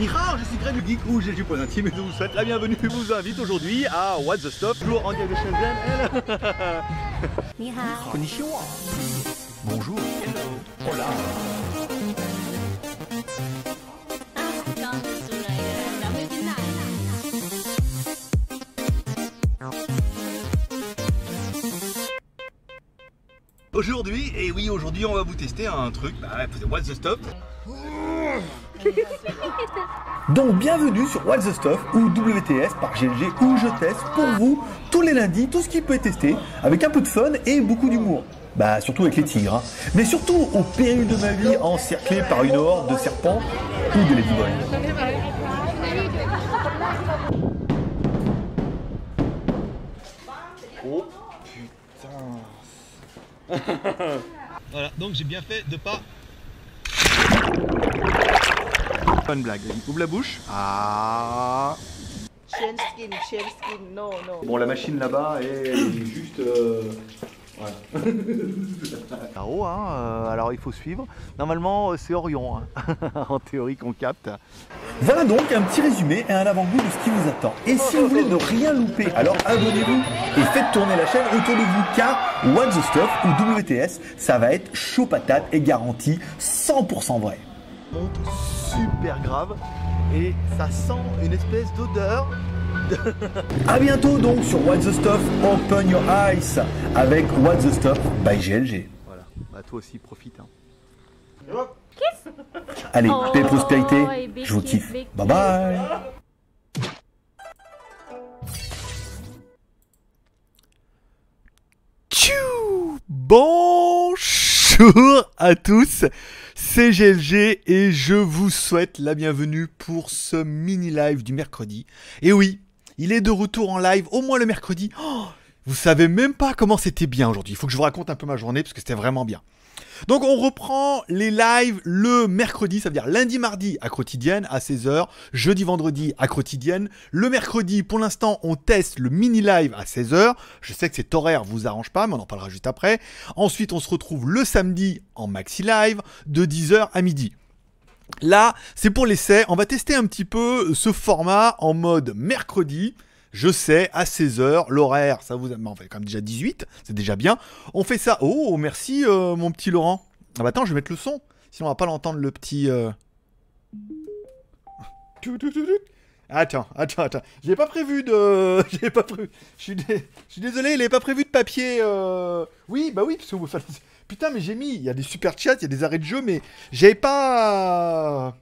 Nihao, je suis Greg le Geek Rouge j'ai du Point Intime et je vous souhaite la bienvenue. Je vous invite aujourd'hui à What the Stop. toujours en direct de Shenzhen. Nihao. Konnichiwa. Bonjour. Hola. Aujourd'hui, et oui aujourd'hui on va vous tester un truc, bah, What the Stop Donc bienvenue sur What's the Stuff ou WTS par GLG où je teste pour vous tous les lundis tout ce qui peut être testé avec un peu de fun et beaucoup d'humour. Bah surtout avec les tigres, hein. mais surtout au péril de ma vie encerclé par une horde de serpents ou de ladyboys. Oh putain. voilà, donc j'ai bien fait de pas. Pas une blague, ouvre la bouche. Ah. Chain skin, chain skin, no, no. Bon la machine là-bas est juste... Là-haut, hein, euh, alors il faut suivre. Normalement, euh, c'est Orion, hein, en théorie qu'on capte. Voilà donc un petit résumé et un avant-goût de ce qui vous attend. Et si vous voulez ne rien louper, alors abonnez-vous et faites tourner la chaîne autour de vous car What the Stuff ou WTS, ça va être chaud patate et garanti 100% vrai. Monte super grave et ça sent une espèce d'odeur. A bientôt donc sur What the Stuff Open Your Eyes avec What the Stuff by GLG. Voilà, bah toi aussi profite. Hein. Allez, Oh, paix et prospérité, je vous kiffe. big Bye bye Tchou Bonjour à tous, c'est GLG et je vous souhaite la bienvenue pour ce mini live du mercredi. Et oui, il est de retour en live au moins le mercredi. Oh, vous savez même pas comment c'était bien aujourd'hui. Il faut que je vous raconte un peu ma journée parce que c'était vraiment bien. Donc on reprend les lives le mercredi, ça veut dire lundi, mardi à quotidienne à 16h, jeudi, vendredi à quotidienne. Le mercredi, pour l'instant, on teste le mini live à 16h. Je sais que cet horaire vous arrange pas, mais on en parlera juste après. Ensuite, on se retrouve le samedi en maxi live de 10h à midi. Là, c'est pour l'essai. On va tester un petit peu ce format en mode mercredi. Je sais, à 16h, l'horaire, ça vous a... On fait quand même déjà 18, c'est déjà bien. On fait ça... Oh, merci euh, mon petit Laurent. Ah bah attends, je vais mettre le son. Sinon, on va pas l'entendre, le petit... euh. Attends, attends, attends. J'ai pas prévu de... J'ai pas prévu... Je suis, désolé, il avait pas prévu de papier... euh. Oui, bah oui, parce que... vous Putain, mais j'ai mis... Il y a des super chats, il y a des arrêts de jeu, mais j'avais pas...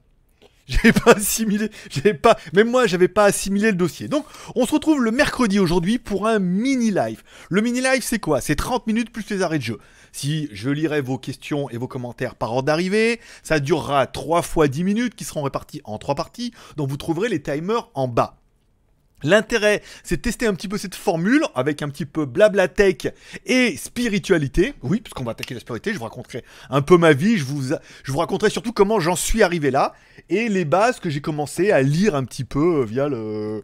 J'avais pas assimilé, j'avais pas, même moi j'avais pas assimilé le dossier. Donc on se retrouve le mercredi aujourd'hui pour un mini live. Le mini live c'est quoi? C'est 30 minutes plus les arrêts de jeu. Si je lirai vos questions et vos commentaires par ordre d'arrivée, ça durera 3 fois 10 minutes qui seront réparties en 3 parties, dont vous trouverez les timers en bas. L'intérêt, c'est tester un petit peu cette formule avec un petit peu blabla tech et spiritualité. Oui, puisqu'on va attaquer la spiritualité, je vous raconterai un peu ma vie, je vous, je vous raconterai surtout comment j'en suis arrivé là et les bases que j'ai commencé à lire un petit peu euh, via le,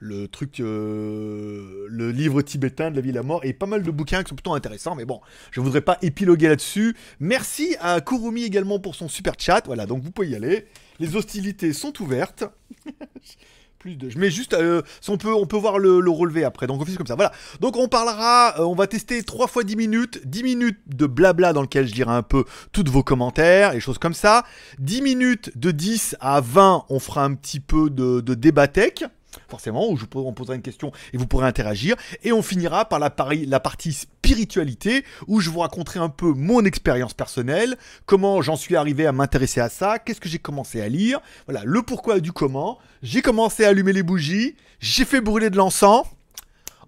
le truc, euh, le livre tibétain de la vie et la mort et pas mal de bouquins qui sont plutôt intéressants, mais bon, je voudrais pas épiloguer là-dessus. Merci à Kurumi également pour son super chat. Voilà, donc vous pouvez y aller. Les hostilités sont ouvertes. plus de. Mets juste. euh, si on peut, on peut voir le, le relevé après. Donc on fait comme ça. Voilà. Donc on parlera. euh, on va tester 3 fois 10 minutes. 10 minutes de blabla dans lequel je dirai un peu tous vos commentaires et choses comme ça. 10 minutes de 10 à 20, on fera un petit peu de, de débat tech. Forcément, où je, on posera une question et vous pourrez interagir. Et on finira par la, la partie spiritualité, où je vous raconterai un peu mon expérience personnelle, comment j'en suis arrivé à m'intéresser à ça, qu'est-ce que j'ai commencé à lire, voilà, le pourquoi du comment. J'ai commencé à allumer les bougies, j'ai fait brûler de l'encens.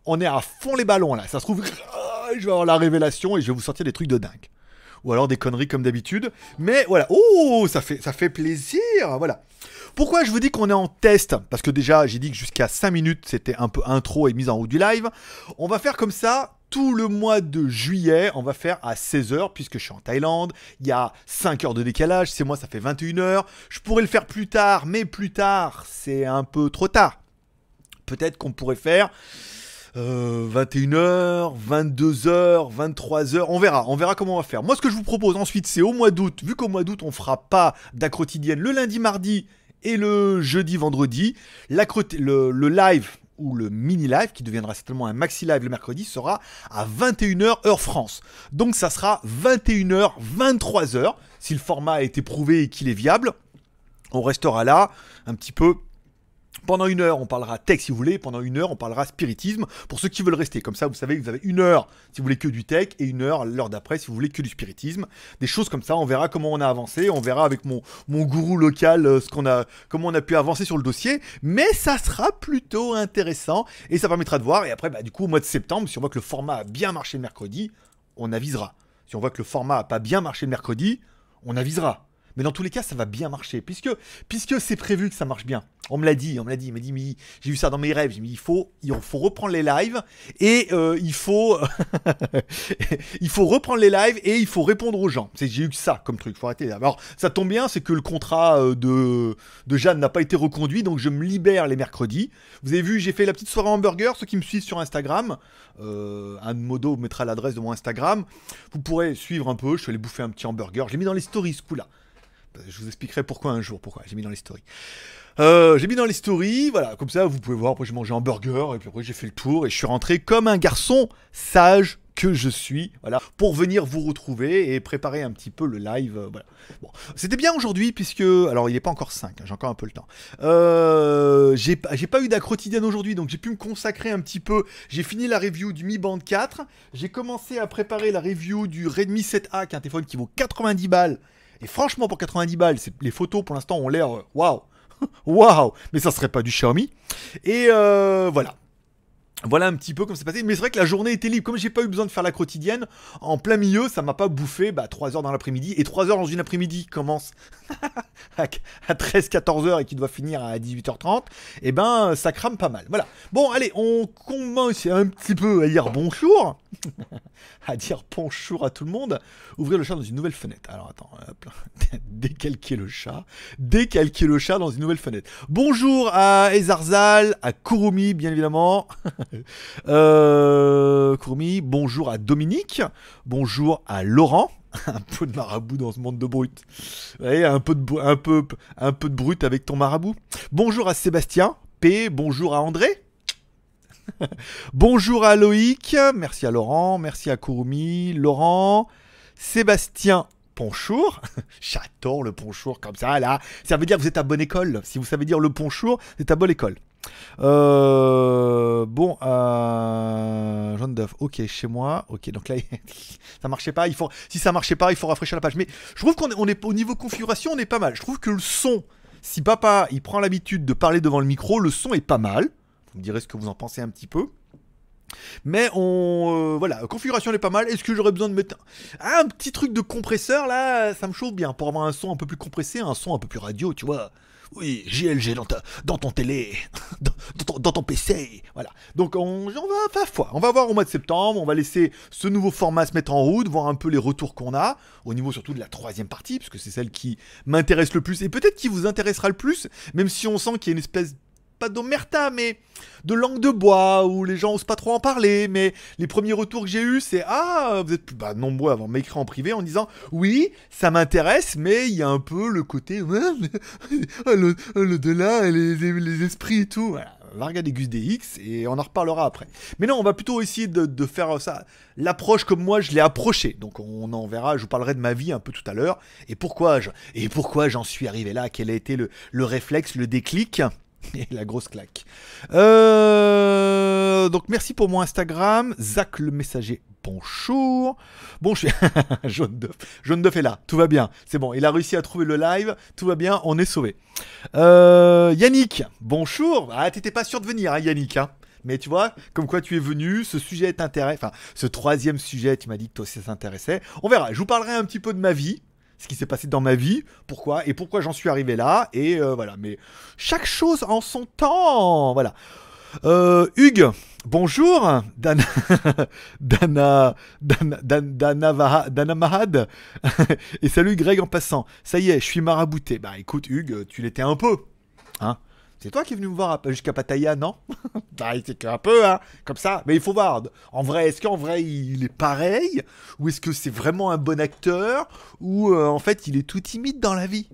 On est à fond les ballons là, ça se trouve, je vais avoir la révélation et je vais vous sortir des trucs de dingue. Ou alors des conneries comme d'habitude. Mais voilà, oh, ça fait, ça fait plaisir, voilà. Pourquoi je vous dis qu'on est en test Parce que déjà, j'ai dit que jusqu'à 5 minutes, c'était un peu intro et mise en route du live. On va faire comme ça tout le mois de juillet. On va faire à 16h, puisque je suis en Thaïlande. Il y a 5 heures de décalage. C'est moi, ça fait 21h. Je pourrais le faire plus tard, mais plus tard, c'est un peu trop tard. Peut-être qu'on pourrait faire euh, 21h, 22h, 23h, on verra, on verra comment on va faire. Moi ce que je vous propose ensuite c'est au mois d'août, vu qu'au mois d'août on fera pas d'acrotidienne le lundi, mardi Et le jeudi, vendredi, la le, le live ou le mini live, qui deviendra certainement un maxi live le mercredi, sera à 21h heure France. Donc ça sera 21h, 23h, si le format a été prouvé et qu'il est viable. On restera là un petit peu pendant une heure, on parlera tech si vous voulez. Pendant une heure, on parlera spiritisme. Pour ceux qui veulent rester, comme ça, vous savez vous avez une heure si vous voulez que du tech et une heure l'heure d'après si vous voulez que du spiritisme. Des choses comme ça. On verra comment on a avancé. On verra avec mon, mon gourou local euh, ce qu'on a, comment on a pu avancer sur le dossier. Mais ça sera plutôt intéressant et ça permettra de voir. Et après, bah, du coup, au mois de septembre, si on voit que le format a bien marché le mercredi, on avisera. Si on voit que le format a pas bien marché le mercredi, on avisera. Mais dans tous les cas, ça va bien marcher, puisque, puisque c'est prévu que ça marche bien. On me l'a dit, on me l'a dit, il m'a dit, mais j'ai vu ça dans mes rêves, j'ai dit, il faut, il faut reprendre les lives, et euh, il faut, il faut reprendre les lives, et il faut répondre aux gens. J'ai eu que ça comme truc, faut arrêter. Alors, ça tombe bien, c'est que le contrat euh, de, de Jeanne n'a pas été reconduit, donc je me libère les mercredis. Vous avez vu, j'ai fait la petite soirée hamburger, ceux qui me suivent sur Instagram, euh, modo mettra l'adresse de mon Instagram, vous pourrez suivre un peu, je suis allé bouffer un petit hamburger, j'ai mis dans les stories ce coup-là. Je vous expliquerai pourquoi un jour, pourquoi j'ai mis dans les stories. Euh, j'ai mis dans les stories, voilà, comme ça vous pouvez voir. Après j'ai mangé un burger et puis après j'ai fait le tour et je suis rentré comme un garçon sage que je suis, voilà, pour venir vous retrouver et préparer un petit peu le live, euh. Bon, c'était bien aujourd'hui puisque, alors il n'est pas encore 5, j'ai encore un peu le temps. Euh, j'ai pas eu d'accro quotidienne aujourd'hui, donc j'ai pu me consacrer un petit peu. J'ai fini la review du Mi Band 4, j'ai commencé à préparer la review du Redmi 7A, qui est un téléphone qui vaut 90 balles. Et franchement, pour 90 balles, les photos pour l'instant ont l'air euh, waouh, waouh, mais ça serait pas du Xiaomi. Et euh, voilà. Voilà un petit peu comme c'est passé. Mais c'est vrai que la journée était libre. Comme j'ai pas eu besoin de faire la quotidienne, en plein milieu, ça m'a pas bouffé bah, 3 heures dans l'après-midi. Et 3 heures dans une après-midi commence à 13-14 heures et qui doit finir à 18h30. Et ben, ça crame pas mal. Voilà. Bon, allez, on commence un petit peu à dire bonjour. à dire bonjour à tout le monde. Ouvrir le chat dans une nouvelle fenêtre. Alors attends, hop décalquer le chat. Décalquer le chat dans une nouvelle fenêtre. Bonjour à Ezarzal, à Kurumi, bien évidemment. Euh, Kurumi, bonjour à Dominique. Bonjour à Laurent. un peu de marabout dans ce monde de brut. Ouais, un peu de, un brut avec ton marabout. Bonjour à Sébastien. P. Bonjour à André. bonjour à Loïc. Merci à Laurent. Merci à Kurumi. Laurent. Sébastien. Ponchour, j'adore le ponchour comme ça là. Ça veut dire que vous êtes à bonne école. Si vous savez dire le ponchour, vous êtes à bonne école. Euh, bon, euh, d'œuf. Ok, chez moi. Ok, donc là, ça marchait pas. Il faut, si ça marchait pas, il faut rafraîchir la page. Mais je trouve qu'on est, on est au niveau configuration, on est pas mal. Je trouve que le son, si papa il prend l'habitude de parler devant le micro, le son est pas mal. Vous me direz ce que vous en pensez un petit peu. Mais on. euh, voilà, configuration elle est pas mal. Est-ce que j'aurais besoin de mettre un, un petit truc de compresseur là? Ça me chauffe bien pour avoir un son un peu plus compressé, un son un peu plus radio, tu vois. Oui, JLG dans, ta, dans ton télé, dans, ton, dans ton PC. Voilà. Donc on, on va faire foi. On va voir au mois de septembre. On va laisser ce nouveau format se mettre en route, voir un peu les retours qu'on a au niveau surtout de la troisième partie, parce que c'est celle qui m'intéresse le plus et peut-être qui vous intéressera le plus, même si on sent qu'il y a une espèce pas d'omerta, mais de langue de bois, où les gens osent pas trop en parler, mais les premiers retours que j'ai eus, c'est Ah, vous êtes bah, nombreux à avoir m'écrit en privé en disant Oui, ça m'intéresse, mais il y a un peu le côté Ah, mais- ah, le, ah, le delà, les, les esprits et tout. Voilà. Va regarder Gus DX et on en reparlera après. Mais non, on va plutôt essayer de, de faire ça, l'approche comme moi je l'ai approché. Donc on en verra, je vous parlerai de ma vie un peu tout à l'heure et pourquoi je, et pourquoi j'en suis arrivé là, quel a été le, le réflexe, le déclic? Et la grosse claque. Euh, donc merci pour mon Instagram. Zach le messager. Bonjour. Bon, je suis. Jaune d'œuf. Jaune d'œuf est là. Tout va bien. C'est bon. Il a réussi à trouver le live. Tout va bien. On est sauvé. Euh, Yannick. Bonjour. Ah, t'étais pas sûr de venir, hein, Yannick. hein. Mais tu vois, comme quoi tu es venu, ce sujet t'intéresse. Enfin, ce troisième sujet, tu m'as dit que toi aussi ça t'intéressait. On verra. Je vous parlerai un petit peu de ma vie ce qui s'est passé dans ma vie, pourquoi et pourquoi j'en suis arrivé là, et euh, voilà. Mais chaque chose en son temps, voilà. Euh, Hugues, bonjour, Dana, Dana, Dana, Dan- Dana, Dana Mahad, et salut Greg en passant. Ça y est, je suis marabouté. Bah écoute, Hugues, tu l'étais un peu, hein. C'est toi qui es venu me voir jusqu'à Pattaya, non Bah, c'est qu'un peu, hein, comme ça. Mais il faut voir. En vrai, est-ce qu'en vrai il est pareil Ou est-ce que c'est vraiment un bon acteur Ou euh, en fait il est tout timide dans la vie?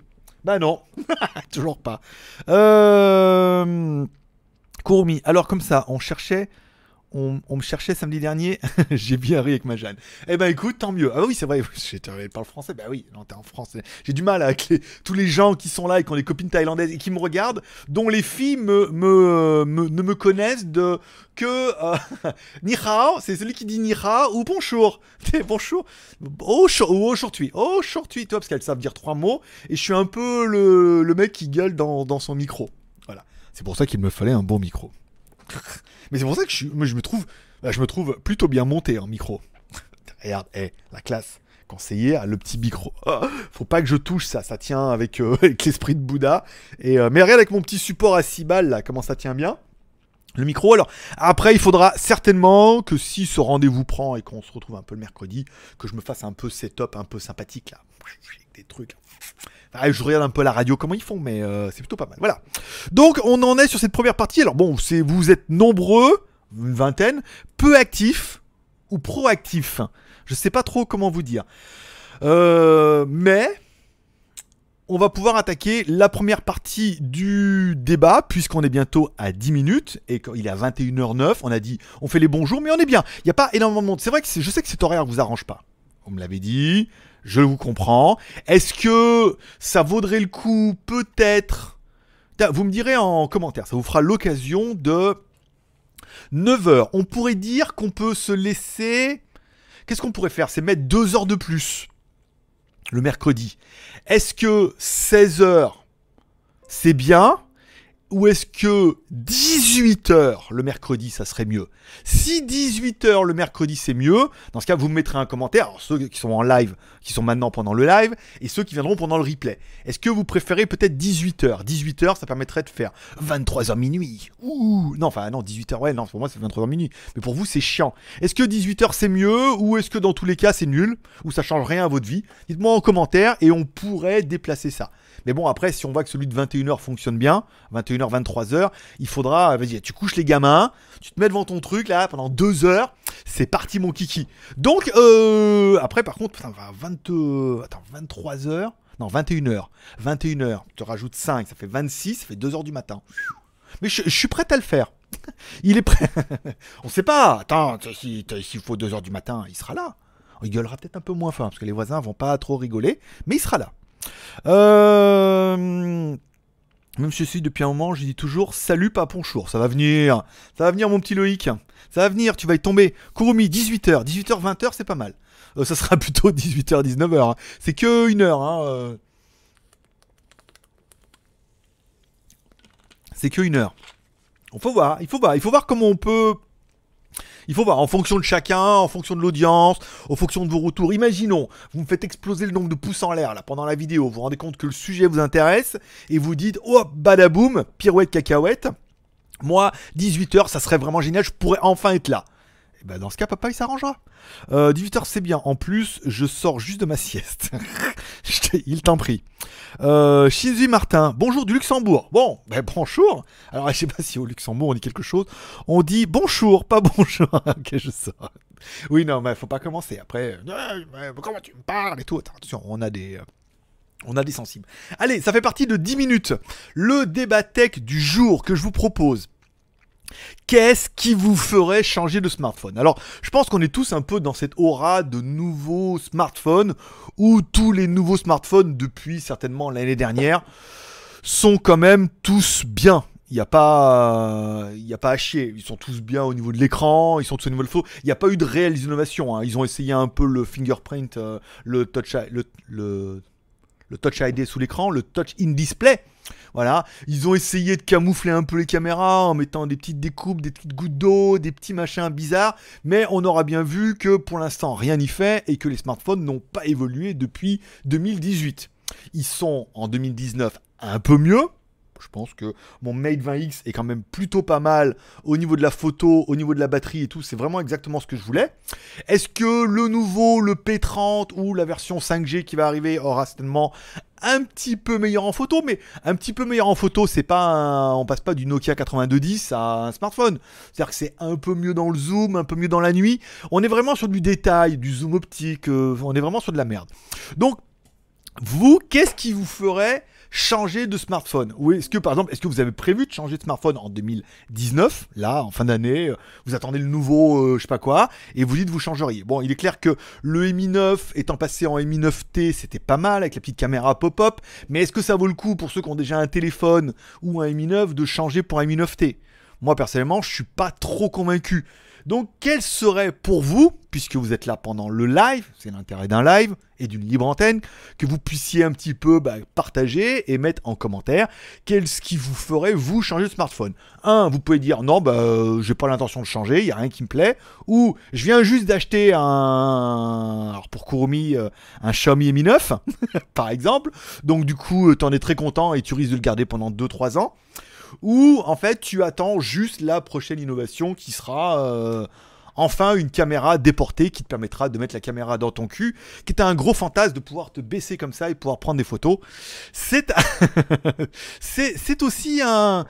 Bah non, toujours pas. Euh... Alors comme ça, on cherchait, on, me cherchait samedi dernier. J'ai bien ri avec ma Jeanne. Eh ben écoute, tant mieux. Ah oui, c'est vrai. Je parle français. Bah oui, non, t'es en France. J'ai du mal avec tous les gens qui sont là et qui ont des copines thaïlandaises et qui me regardent, dont les filles me, ne me connaissent de que euh, c'est celui qui dit ni hao ou bonjour. Bonjour. Ou aujourd'hui. Aujourd'hui, toi, parce qu'elles savent dire trois mots. Et je suis un peu le, mec qui gueule dans son micro. Voilà. C'est pour ça qu'il me fallait un bon micro. Mais c'est pour ça que je, me trouve, bah, je me trouve plutôt bien monté en micro. Regarde, eh, la classe. Conseiller le petit micro. Ah, faut pas que je touche ça, ça tient avec, euh, l'esprit de Bouddha. Et euh, mais regarde avec mon petit support à 6 balles là, comment ça tient bien. Le micro, alors après, il faudra certainement que si ce rendez-vous prend et qu'on se retrouve un peu le mercredi, que je me fasse un peu setup un peu sympathique là, des trucs. Ah, je regarde un peu la radio comment ils font, mais euh, c'est plutôt pas mal. Voilà. Donc on en est sur cette première partie. Alors bon, vous êtes nombreux, une vingtaine, peu actifs ou proactifs. Je sais pas trop comment vous dire. Euh, mais on va pouvoir attaquer la première partie du débat, puisqu'on est bientôt à 10 minutes, et qu'il est à 21h09, on a dit, on fait les bonjours, mais on est bien. Il n'y a pas énormément de monde. C'est vrai que je sais que cet horaire vous arrange pas. Vous me l'avez dit, je vous comprends. Est-ce que ça vaudrait le coup, peut-être? Vous me direz en commentaire, ça vous fera l'occasion de 9h. On pourrait dire qu'on peut se laisser... Qu'est-ce qu'on pourrait faire? C'est mettre 2 heures de plus le mercredi. Est-ce que 16 heures, c'est bien? Ou est-ce que 18h le mercredi, ça serait mieux? Si 18h le mercredi, c'est mieux, dans ce cas, vous me mettrez un commentaire, alors ceux qui sont en live, qui sont maintenant pendant le live, et ceux qui viendront pendant le replay. Est-ce que vous préférez peut-être 18h 18h, ça permettrait de faire 23h minuit. Ouh Non, enfin non, 18h, ouais, non, pour moi c'est 23h minuit. Mais pour vous, c'est chiant. Est-ce que 18h c'est mieux, ou est-ce que dans tous les cas c'est nul, ou ça change rien à votre vie? Dites-moi en commentaire, et on pourrait déplacer ça. Mais bon, après, si on voit que celui de 21h fonctionne bien, 21h, 23h, il faudra, vas-y, tu couches les gamins, tu te mets devant ton truc là pendant deux heures, c'est parti mon kiki. Donc, euh, après, par contre, putain, va 20, attends, 23h, non, 21h, 21h, tu rajoutes 5, ça fait 26, ça fait 2h du matin. Mais je, suis prêt à le faire. Il est prêt. on sait pas. Attends, si- s'il faut 2h du matin, il sera là. Il gueulera peut-être un peu moins fort parce que les voisins vont pas trop rigoler, mais il sera là. Euh... Même si depuis un moment, je dis toujours salut pas bonjour, ça va venir. Ça va venir mon petit Loïc. Ça va venir, tu vas y tomber. Kurumi, 18h, 18h, 20h, c'est pas mal. Euh, ça sera plutôt 18h, 19h. hein. C'est que une heure. Hein, euh. C'est que une heure. Il faut voir, il faut voir, il faut voir comment on peut il faut voir, en fonction de chacun, en fonction de l'audience, en fonction de vos retours. Imaginons, vous me faites exploser le nombre de pouces en l'air là pendant la vidéo, vous vous rendez compte que le sujet vous intéresse, et vous dites, oh, badaboum, pirouette cacahuète. Moi, 18h, ça serait vraiment génial, je pourrais enfin être là. Ben dans ce cas, papa, il s'arrangera. Euh, 18h, c'est bien. En plus, je sors juste de ma sieste. Il t'en prie. Euh, Martin, bonjour du Luxembourg. Bon, ben bonjour. Alors, je sais pas si au Luxembourg on dit quelque chose. On dit bonjour, pas bonjour. ok, je sors. Oui, non, mais faut pas commencer. Après, euh, comment tu me parles et tout. Attention, on a des. euh, on a des sensibles. Allez, ça fait partie de 10 minutes. Le débat tech du jour que je vous propose. Qu'est-ce qui vous ferait changer de smartphone? Alors, je pense qu'on est tous un peu dans cette aura de nouveaux smartphones où tous les nouveaux smartphones depuis certainement l'année dernière sont quand même tous bien. Il n'y a pas, a pas à chier. Ils sont tous bien au niveau de l'écran, ils sont tous au niveau de photo. Il n'y a pas eu de réelles innovations. hein. Ils ont essayé un peu le fingerprint, euh, le touch, le touch ID sous l'écran, le touch in display. Voilà, ils ont essayé de camoufler un peu les caméras en mettant des petites découpes, des petites gouttes d'eau, des petits machins bizarres, mais on aura bien vu que pour l'instant rien n'y fait et que les smartphones n'ont pas évolué depuis 2018. Ils sont en 2019 un peu mieux. Je pense que mon Mate 20X est quand même plutôt pas mal au niveau de la photo, au niveau de la batterie et tout. C'est vraiment exactement ce que je voulais. Est-ce que le nouveau, le P30 ou la version 5G qui va arriver aura certainement un petit peu meilleur en photo, mais un petit peu meilleur en photo, c'est pas un- on passe pas du Nokia 8210 à un smartphone. C'est-à-dire que c'est un peu mieux dans le zoom, un peu mieux dans la nuit. On est vraiment sur du détail, du zoom optique, euh, on est vraiment sur de la merde. Donc, vous, qu'est-ce qui vous ferait changer de smartphone. Ou est-ce que, par exemple, est-ce que vous avez prévu de changer de smartphone en 2019, là, en fin d'année, euh, vous attendez le nouveau, euh, je sais pas quoi, et vous dites vous changeriez. Bon, il est clair que le Mi 9 étant passé en Mi 9T, c'était pas mal avec la petite caméra pop-up, mais est-ce que ça vaut le coup pour ceux qui ont déjà un téléphone ou un Mi 9 de changer pour un Mi 9T Moi, personnellement, je suis pas trop convaincu. Donc, quel serait pour vous, puisque vous êtes là pendant le live, c'est l'intérêt d'un live et d'une libre antenne, que vous puissiez un petit peu bah, partager et mettre en commentaire qu'est-ce qui vous ferait vous changer de smartphone? Un, vous pouvez dire non, bah, euh, j'ai pas l'intention de changer, il y a rien qui me plaît, ou je viens juste d'acheter un, alors pour Kurumi, euh, un Xiaomi Mi 9, par exemple, donc du coup, euh, t'en es très content et tu risques de le garder pendant 2-3 ans ou en fait tu attends juste la prochaine innovation qui sera euh, enfin une caméra déportée qui te permettra de mettre la caméra dans ton cul, qui est un gros fantasme de pouvoir te baisser comme ça et pouvoir prendre des photos. C'est c'est c'est aussi un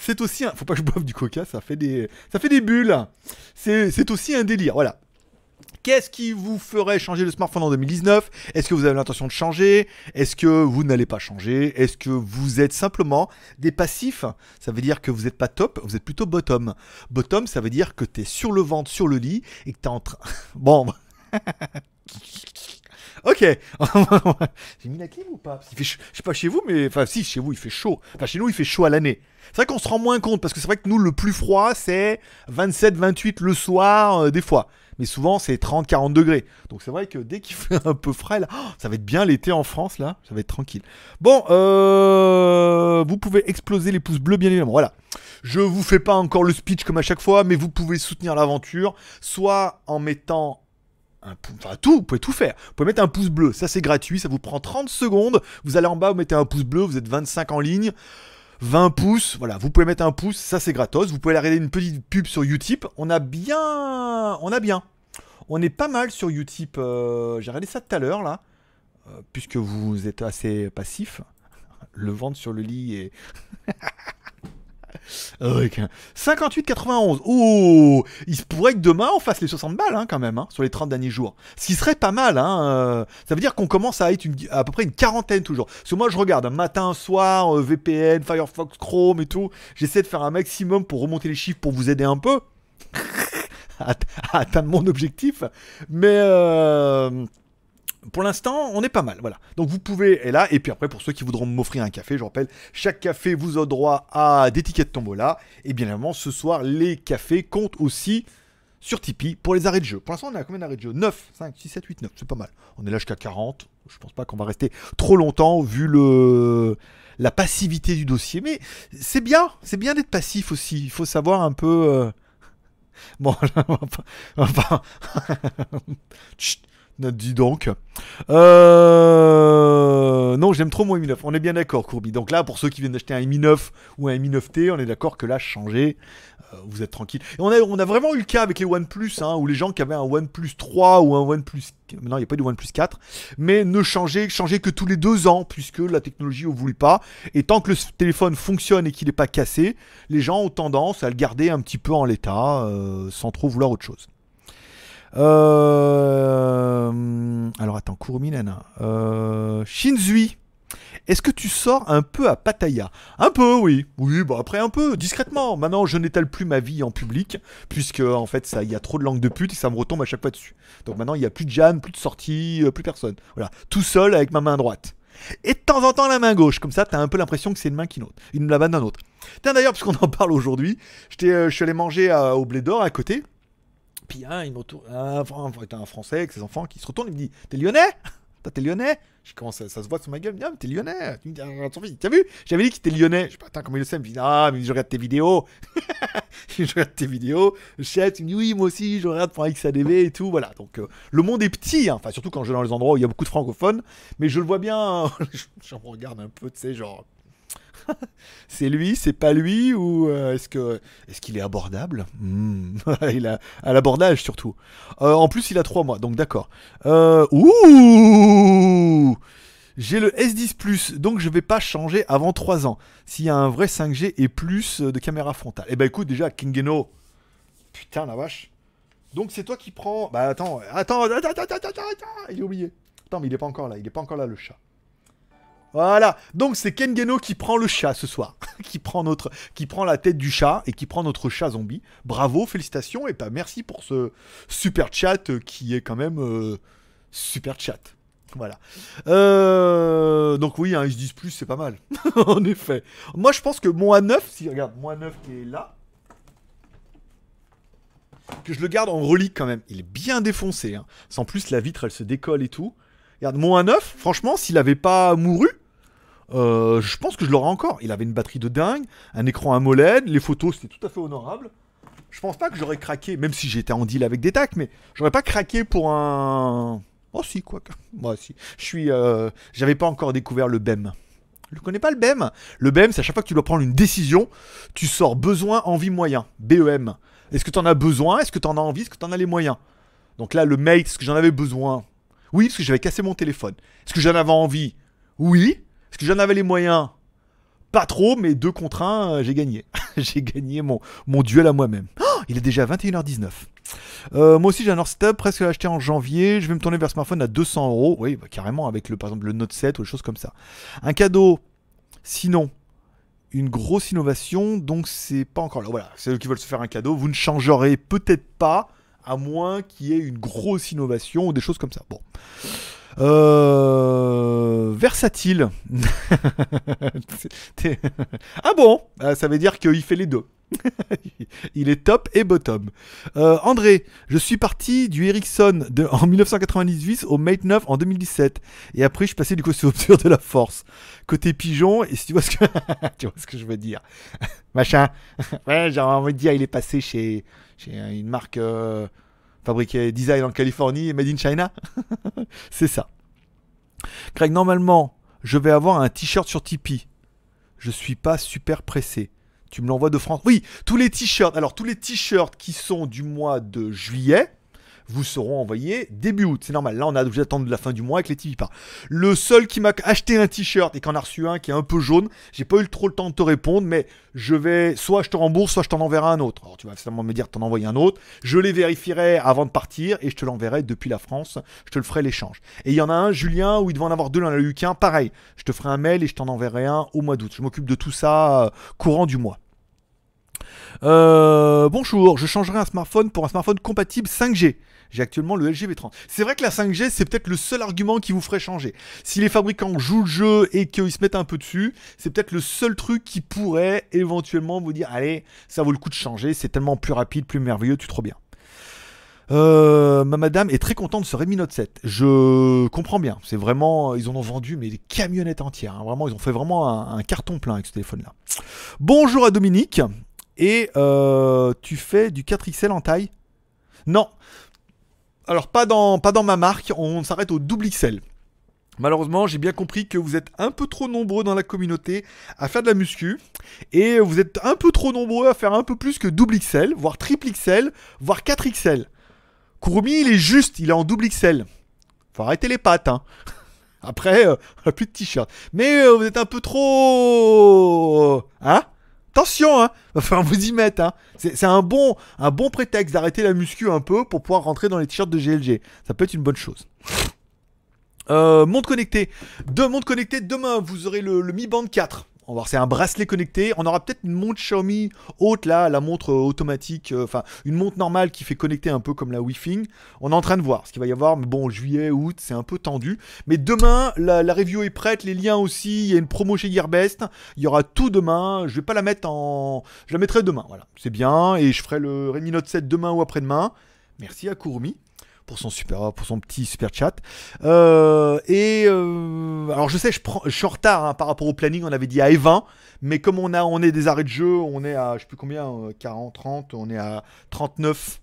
c'est aussi un faut pas que je boive du coca, ça fait des ça fait des bulles. C'est aussi un délire, voilà. Qu'est-ce qui vous ferait changer le smartphone en 2019 Est-ce que vous avez l'intention de changer? Est-ce que vous n'allez pas changer? Est-ce que vous êtes simplement des passifs? Ça veut dire que vous n'êtes pas top, vous êtes plutôt bottom. Bottom, ça veut dire que tu es sur le ventre, sur le lit, et que tu es en train... Bon... Ok. J'ai mis la clim ou pas? Qu'il fait Je sais pas chez vous, mais enfin si chez vous il fait chaud. Enfin chez nous il fait chaud à l'année. C'est vrai qu'on se rend moins compte parce que c'est vrai que nous le plus froid c'est 27-28 le soir euh, des fois. Mais souvent c'est 30-40 degrés. Donc c'est vrai que dès qu'il fait un peu frais là, oh, ça va être bien l'été en France là, ça va être tranquille. Bon, euh, vous pouvez exploser les pouces bleus bien évidemment. Voilà. Je vous fais pas encore le speech comme à chaque fois, mais vous pouvez soutenir l'aventure, soit en mettant un pou- enfin tout, vous pouvez tout faire. Vous pouvez mettre un pouce bleu, ça c'est gratuit, ça vous prend 30 secondes. Vous allez en bas, vous mettez un pouce bleu, vous êtes 25 en ligne. 20 pouces, voilà, vous pouvez mettre un pouce, ça c'est gratos. Vous pouvez aller regarder une petite pub sur Utip. On a bien, on a bien, on est pas mal sur Utip. euh, J'ai regardé ça tout à l'heure là, euh, puisque vous êtes assez passif. Le ventre sur le lit et 58,91. Oh, il se pourrait que demain on fasse les 60 balles hein, quand même hein, sur les 30 derniers jours. Ce qui serait pas mal. Hein, euh, ça veut dire qu'on commence à être à peu près une quarantaine toujours. Parce que moi je regarde un matin, soir, VPN, Firefox, Chrome et tout. J'essaie de faire un maximum pour remonter les chiffres pour vous aider un peu à, atteindre mon objectif. Mais euh, pour l'instant, on est pas mal, voilà. Donc vous pouvez, et là, et puis après, pour ceux qui voudront m'offrir un café, je rappelle, chaque café vous a droit à des tickets de tombola. Et bien évidemment, ce soir, les cafés comptent aussi sur Tipeee pour les arrêts de jeu. Pour l'instant, on à combien d'arrêts de jeu? 9, 5, 6, 7, 8, 9, c'est pas mal. On est là jusqu'à 40. Je pense pas qu'on va rester trop longtemps vu le la passivité du dossier. Mais c'est bien, c'est bien d'être passif aussi. Il faut savoir un peu. euh, Bon, enfin, enfin... Chut, dis donc. Euh... Non, j'aime trop mon Mi 9. On est bien d'accord, Courby. Donc là, pour ceux qui viennent d'acheter un Mi 9 ou un Mi 9T, on est d'accord que là, changer, euh, vous êtes tranquille. Et on a, on a vraiment eu le cas avec les OnePlus, hein, où les gens qui avaient un OnePlus 3 ou un OnePlus... Non, il n'y a pas de OnePlus 4. Mais ne changer, changer que tous les deux ans, puisque la technologie ne voulait pas. Et tant que le téléphone fonctionne et qu'il n'est pas cassé, les gens ont tendance à le garder un petit peu en l'état, euh, sans trop vouloir autre chose. Euh, Alors attends, Kuruminen. Euh... Shinzui. Est-ce que tu sors un peu à Pattaya? Un peu, oui. Oui, bah après un peu, discrètement. Maintenant, je n'étale plus ma vie en public, puisque en fait, il y a trop de langue de pute et ça me retombe à chaque fois dessus. Donc maintenant, il n'y a plus de Jeanne, plus de sortie, euh, plus personne. Voilà, tout seul avec ma main droite. Et de temps en temps la main gauche, comme ça, t'as un peu l'impression que c'est une main qui note, une la main d'un autre. Tiens d'ailleurs, puisqu'on en parle aujourd'hui, euh, je suis allé manger à- au Blé d'Or à côté. Puis hein, il me retourne, un, un, un Français avec ses enfants qui se retourne, il me dit T'es lyonnais? T'es lyonnais Je commence, ça, se voit sur ma gueule, il me dit Ah, mais t'es lyonnais Tu me dis, Ah, T'as vu? J'avais dit qu'il était lyonnais. Je sais pas, attends, comment il le sait Il me dit Ah, mais je regarde tes vidéos. je regarde tes vidéos. Le chef, il me dit Oui, moi aussi, je regarde pour un et tout. Voilà. Donc, euh, le monde est petit, hein. enfin, surtout quand je vais dans les endroits où il y a beaucoup de francophones. Mais je le vois bien, je, je me regarde un peu, tu sais, genre. c'est lui, c'est pas lui, ou euh, est-ce que est-ce qu'il est abordable? Hmm. Il a à l'abordage surtout. Euh, en plus, il a 3 mois, donc d'accord. Euh, ouh J'ai le S10 Plus, donc je vais pas changer avant 3 ans. S'il y a un vrai 5G et plus de caméra frontale. Eh ben écoute, déjà, Kingeno. Putain la vache. Donc c'est toi qui prends. Bah attends, attends, attends, attends, attends, attends, attends, il est oublié. Attends, mais il est pas encore là, il est pas encore là le chat. Voilà. Donc c'est Ken Geno qui prend le chat ce soir, qui prend notre, qui prend la tête du chat et qui prend notre chat zombie. Bravo, félicitations et pas merci pour ce super chat euh, qui est quand même euh, super chat. Voilà. Euh, donc oui, un ils se disent plus, c'est pas mal. en effet. Moi, je pense que mon A9, si regarde, mon A9 qui est là, que je le garde en relique quand même. Il est bien défoncé. Hein. Sans plus, la vitre, elle se décolle et tout. Regarde, mon A9, franchement, s'il avait pas mouru, euh, je pense que je l'aurais encore. Il avait une batterie de dingue, un écran AMOLED, les photos, c'était tout à fait honorable. Je pense pas que j'aurais craqué, même si j'étais en deal avec des tacs, mais j'aurais pas craqué pour un. Oh si, quoi. Moi si. Je suis. euh, J'avais pas encore découvert le BEM. Je connais pas le BEM. Le BEM, c'est à chaque fois que tu dois prendre une décision, tu sors besoin, envie, moyen. BEM. Est-ce que tu en as besoin? Est-ce que tu en as envie? Est-ce que tu en as les moyens? Donc là, le mate, est-ce que j'en avais besoin? Oui, parce que j'avais cassé mon téléphone. Est-ce que j'en avais envie? Oui. Est-ce que j'en avais les moyens Pas trop, mais deux contre un, euh, j'ai gagné. j'ai gagné mon, duel à moi-même. Oh, il est déjà 21h19. Euh, moi aussi j'ai un Orstub presque acheté en janvier. Je vais me tourner vers smartphone à 200 euros. Oui, bah, carrément avec le par exemple le Note 7 ou des choses comme ça. Un cadeau. Sinon, une grosse innovation, donc c'est pas encore là. Voilà, c'est eux qui veulent se faire un cadeau. Vous ne changerez peut-être pas, à moins qu'il y ait une grosse innovation ou des choses comme ça. Bon. Euh, versatile. Ah bon? Ah, Ça veut dire qu'il fait les deux. Il est top et bottom. Euh, André, je suis parti du Ericsson de, en 1998 au Mate 9 en 2017. Et après, je passé du sur Opture de la Force. Côté pigeon, et si tu vois ce que, tu vois ce que je veux dire. Machin. Ouais, j'ai envie de dire, il est passé chez, chez une marque euh, fabriquée, design en Californie made in China. C'est ça. Craig, normalement, je vais avoir un t-shirt sur Tipeee. Je suis pas super pressé. Tu me l'envoies de France. Oui, tous les t-shirts. Alors, tous les t-shirts qui sont du mois de juillet vous seront envoyés début août. C'est normal. Là, on a obligé d'attendre la fin du mois avec les Tipeee. Le seul qui m'a acheté un t-shirt et qui en a reçu un qui est un peu jaune, j'ai pas eu trop le temps de te répondre, mais je vais soit je te rembourse, soit je t'en enverrai un autre. Alors, tu vas certainement me dire t'en envoyer un autre. Je les vérifierai avant de partir et je te l'enverrai depuis la France. Je te le ferai l'échange. Et il y en a un, Julien, où il devait en avoir deux, il en a eu qu'un. Pareil, je te ferai un mail et je t'en enverrai un au mois d'août. Je m'occupe de tout ça euh, courant du mois. Euh, bonjour, je changerai un smartphone pour un smartphone compatible 5G. J'ai actuellement le LG V30. C'est vrai que la 5G, c'est peut-être le seul argument qui vous ferait changer. Si les fabricants jouent le jeu et qu'ils se mettent un peu dessus, c'est peut-être le seul truc qui pourrait éventuellement vous dire allez, ça vaut le coup de changer, c'est tellement plus rapide, plus merveilleux, tu trop bien. Euh, ma madame est très contente de ce Redmi Note 7. Je comprends bien. C'est vraiment, ils en ont vendu mais des camionnettes entières. hein. Vraiment, ils ont fait vraiment un, carton plein avec ce téléphone-là. Bonjour à Dominique. Et euh, tu fais du 4XL en taille? Non. Alors pas dans, pas dans ma marque. On s'arrête au double XL. Malheureusement, j'ai bien compris que vous êtes un peu trop nombreux dans la communauté à faire de la muscu et vous êtes un peu trop nombreux à faire un peu plus que double XL, voire triple XL, voire 4 XL. Kurumi, il est juste, il est en double XL. Faut arrêter les pattes, hein. Après, euh, plus de t-shirt. Mais euh, vous êtes un peu trop... Hein? Attention, hein Va vous y mettre, hein C'est un bon, prétexte d'arrêter la muscu un peu pour pouvoir rentrer dans les t-shirts de GLG. Ça peut être une bonne chose. Euh, montre connectée. Deux montres connectées. Demain, vous aurez le, le Mi Band 4. On va voir, c'est un bracelet connecté. On aura peut-être une montre Xiaomi haute là, la montre euh, automatique, euh, enfin une montre normale qui fait connecter un peu comme la Wi-Fi. On est en train de voir ce qu'il va y avoir. Mais bon, juillet, août, c'est un peu tendu. Mais demain, la, la review est prête, les liens aussi. Il y a une promo chez Gearbest. Il y aura tout demain. Je vais pas la mettre en, je la mettrai demain. Voilà, c'est bien. Et je ferai le Redmi Note 7 demain ou après-demain. Merci à Kurumi pour son super, pour son petit super chat. Euh, et euh, alors je sais, je, prends, je suis en retard hein, par rapport au planning. On avait dit à 20 mais comme on a, on est des arrêts de jeu, on est à, je sais plus combien, euh, 40, 30, on est à 39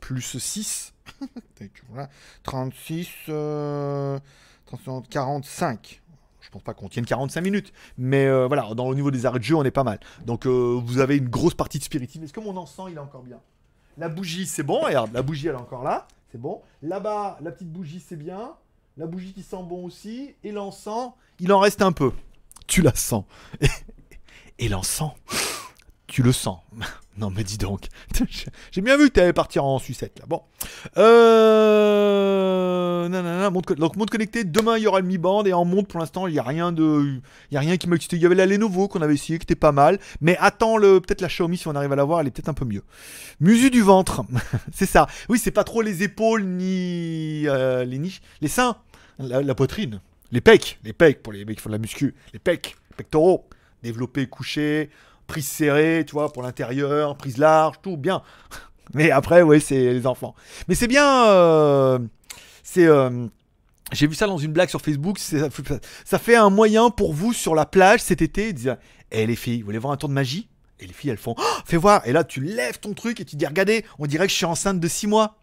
plus 6. Voilà. 36, euh, 30, 45. Je pense pas qu'on tienne 45 minutes, mais euh, voilà, dans, au niveau des arrêts de jeu, on est pas mal. Donc euh, vous avez une grosse partie de spiritisme. Est-ce que mon encens, il est encore bien La bougie, c'est bon. Regarde, la bougie, elle est encore là. C'est bon. Là-bas, la petite bougie, c'est bien. La bougie qui sent bon aussi. Et l'encens, il en reste un peu. Tu la sens. Et, l'encens, Tu le sens. non, mais dis donc. J'ai bien vu que t'allais partir en sucette là. Bon. Euh. nanana, montre- donc, montre connecté. Demain, il y aura le Mi Band. Et en montre, pour l'instant, il n'y a rien de. Il y a rien qui m'a excité. Il y avait la Lenovo qu'on avait essayé, qui était pas mal. Mais attends, le... peut-être la Xiaomi, si on arrive à la voir, elle est peut-être un peu mieux. Musu du ventre. c'est ça. Oui, c'est pas trop les épaules ni euh, les niches. Les seins. La, poitrine. Les pecs. Les pecs pour les mecs qui font de la muscu. Les pecs. Pectoraux. Développés, couchés. Prise serrée, tu vois, pour l'intérieur. Prise large, tout bien. Mais après, ouais, c'est les enfants. Mais c'est bien. euh, c'est. euh, j'ai vu ça dans une blague sur Facebook. Ça fait un moyen pour vous sur la plage cet été dire Eh les filles, vous voulez voir un tour de magie? Et les filles, elles font Oh, Fais voir. Et là, tu lèves ton truc et tu dis Regardez, on dirait que je suis enceinte de 6 mois.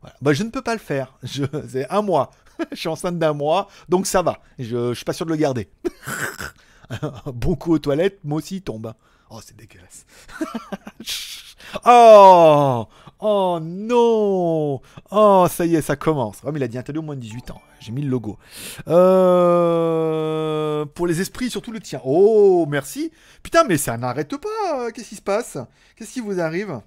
Voilà. Bah, je ne peux pas le faire. C'est un mois. je suis enceinte d'un mois, donc ça va. Je, je suis pas sûr de le garder. bon coup aux toilettes, moi aussi, tombe. Oh, c'est dégueulasse. oh Oh non Oh, ça y est, ça commence. Oh, mais il a dit interdit au moins de 18 ans. J'ai mis le logo. Euh, Pour les esprits, surtout le tien. Oh, merci. Putain, mais ça n'arrête pas. Qu'est-ce qui se passe? Qu'est-ce qui vous arrive?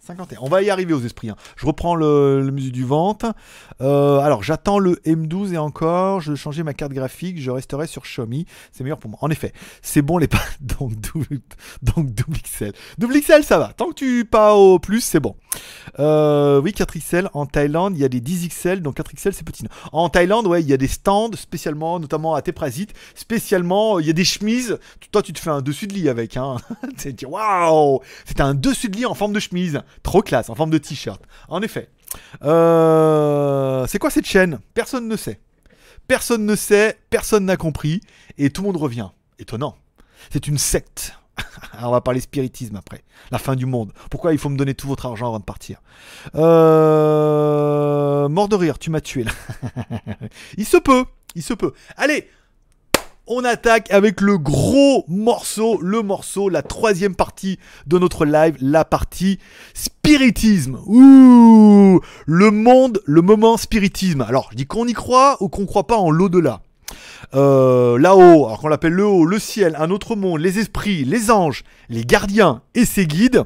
51. On va y arriver aux esprits. hein. Je reprends le, le musique du ventre. Euh, alors, j'attends le M12 et encore, je vais changer ma carte graphique, je resterai sur Xiaomi. C'est meilleur pour moi. En effet, c'est bon les pas. Donc, double, donc, double XL. Double XL, ça va. Tant que tu pas au plus, c'est bon. Euh, oui, 4XL. En Thaïlande, il y a des 10XL, donc 4XL, c'est petit. En Thaïlande, ouais, il y a des stands spécialement, notamment à Teprasit. Spécialement, il y a des chemises. Toi, tu te fais un dessus de lit avec. Hein. waouh C'est un dessus de lit en forme de chemise. Trop classe, en forme de t-shirt. En effet. Euh, c'est quoi cette chaîne? Personne ne sait. Personne ne sait, personne n'a compris, et tout le monde revient. Étonnant. C'est une secte. On va parler spiritisme après. La fin du monde. Pourquoi il faut me donner tout votre argent avant de partir? Euh... Mort de rire, tu m'as tué là. il se peut, il se peut. Allez, on attaque avec le gros morceau, le morceau, la troisième partie de notre live, la partie spiritisme. Ouh, le monde, le moment spiritisme. Alors, je dis qu'on y croit ou qu'on croit pas en l'au-delà. Euh, là-haut, alors qu'on l'appelle le haut, le ciel, un autre monde, les esprits, les anges, les gardiens et ses guides.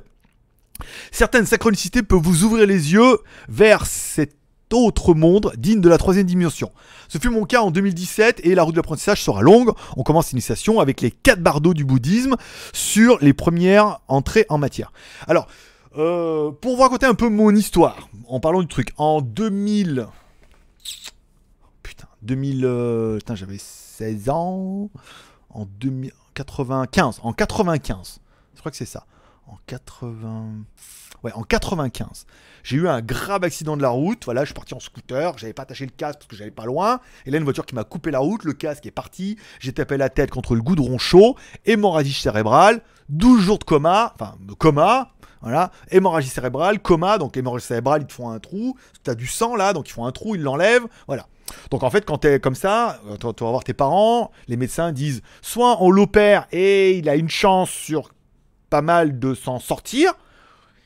Certaines synchronicités peuvent vous ouvrir les yeux vers cet autre monde digne de la troisième dimension. Ce fut mon cas en 2017 et la route de l'apprentissage sera longue. On commence l'initiation avec les quatre bardeaux du bouddhisme sur les premières entrées en matière. Alors, euh, pour vous raconter un peu mon histoire, en parlant du truc, en 2000... Putain, 2000... euh, putain, j'avais 16 ans. En 2095. En 95. Je crois que c'est ça. En 80... Ouais, en 95. J'ai eu un grave accident de la route. Voilà, je suis parti en scooter. J'avais pas attaché le casque parce que j'allais pas loin. Et là, une voiture qui m'a coupé la route. Le casque est parti. J'ai tapé la tête contre le goudron chaud. Hémorragie cérébrale. 12 jours de coma. Enfin, coma. Voilà. Hémorragie cérébrale, coma. Donc, hémorragie cérébrale, ils te font un trou. Tu as du sang là. Donc, ils font un trou, ils l'enlèvent. Voilà. Donc en fait, quand tu es comme ça, euh, tu vas voir tes parents, les médecins disent soit on l'opère et il a une chance sur pas mal de s'en sortir,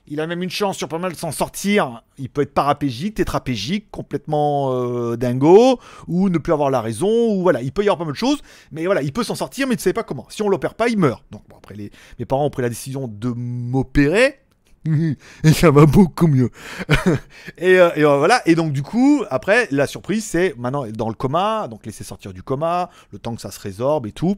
il a même une chance sur pas mal de s'en sortir. Il peut être paraplégique, tétraplégique, complètement euh, dingo, ou ne plus avoir la raison, ou voilà, il peut y avoir pas mal de choses, mais voilà, il peut s'en sortir, mais tu sais pas comment. Si on l'opère pas, il meurt. Donc après, mes parents ont pris la décision de m'opérer. Et ça va beaucoup mieux. et, euh, euh, voilà. Et donc, du coup, après, la surprise, c'est maintenant dans le coma, donc laisser sortir du coma, le temps que ça se résorbe et tout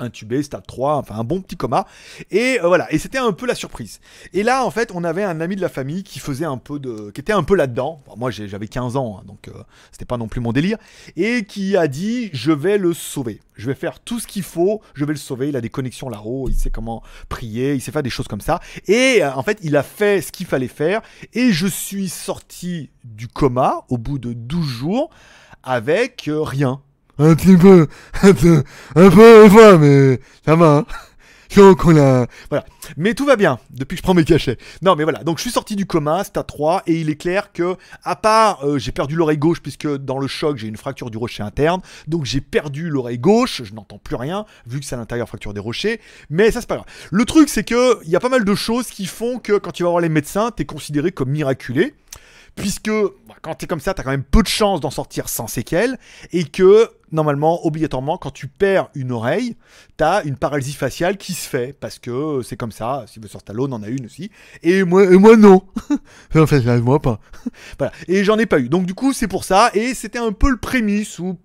intubé, stade 3, enfin un bon petit coma. Et euh, voilà, et c'était un peu la surprise. Et là, en fait, on avait un ami de la famille qui faisait un peu de. qui était un peu là-dedans. Moi, j'avais 15 ans, hein, donc euh, c'était pas non plus mon délire. Et qui a dit Je vais le sauver. Je vais faire tout ce qu'il faut, je vais le sauver. Il a des connexions là-haut, il sait comment prier, il sait faire des choses comme ça. Et euh, en fait, il a fait ce qu'il fallait faire. Et je suis sorti du coma au bout de 12 jours avec euh, rien un petit peu, un peu, un peu des fois, mais ça va. hein. Donc on a... Voilà. Mais tout va bien, depuis que je prends mes cachets. Non mais voilà, donc je suis sorti du coma, stade 3, et il est clair que, à part, euh, j'ai perdu l'oreille gauche, puisque dans le choc, j'ai une fracture du rocher interne, donc j'ai perdu l'oreille gauche, je n'entends plus rien, vu que c'est à l'intérieur fracture des rochers, mais ça c'est pas grave. Le truc c'est que, il y a pas mal de choses qui font que, quand tu vas voir les médecins, t'es considéré comme miraculé, puisque bah, quand t'es comme ça, t'as quand même peu de chances d'en sortir sans séquelles, et que normalement, obligatoirement, quand tu perds une oreille, t'as une paralysie faciale qui se fait, parce que c'est comme ça, Sylvester Stallone en a une aussi, et moi, et moi non. en fait, moi pas. voilà, et j'en ai pas eu. Donc du coup, c'est pour ça, et c'était un peu le prémisse où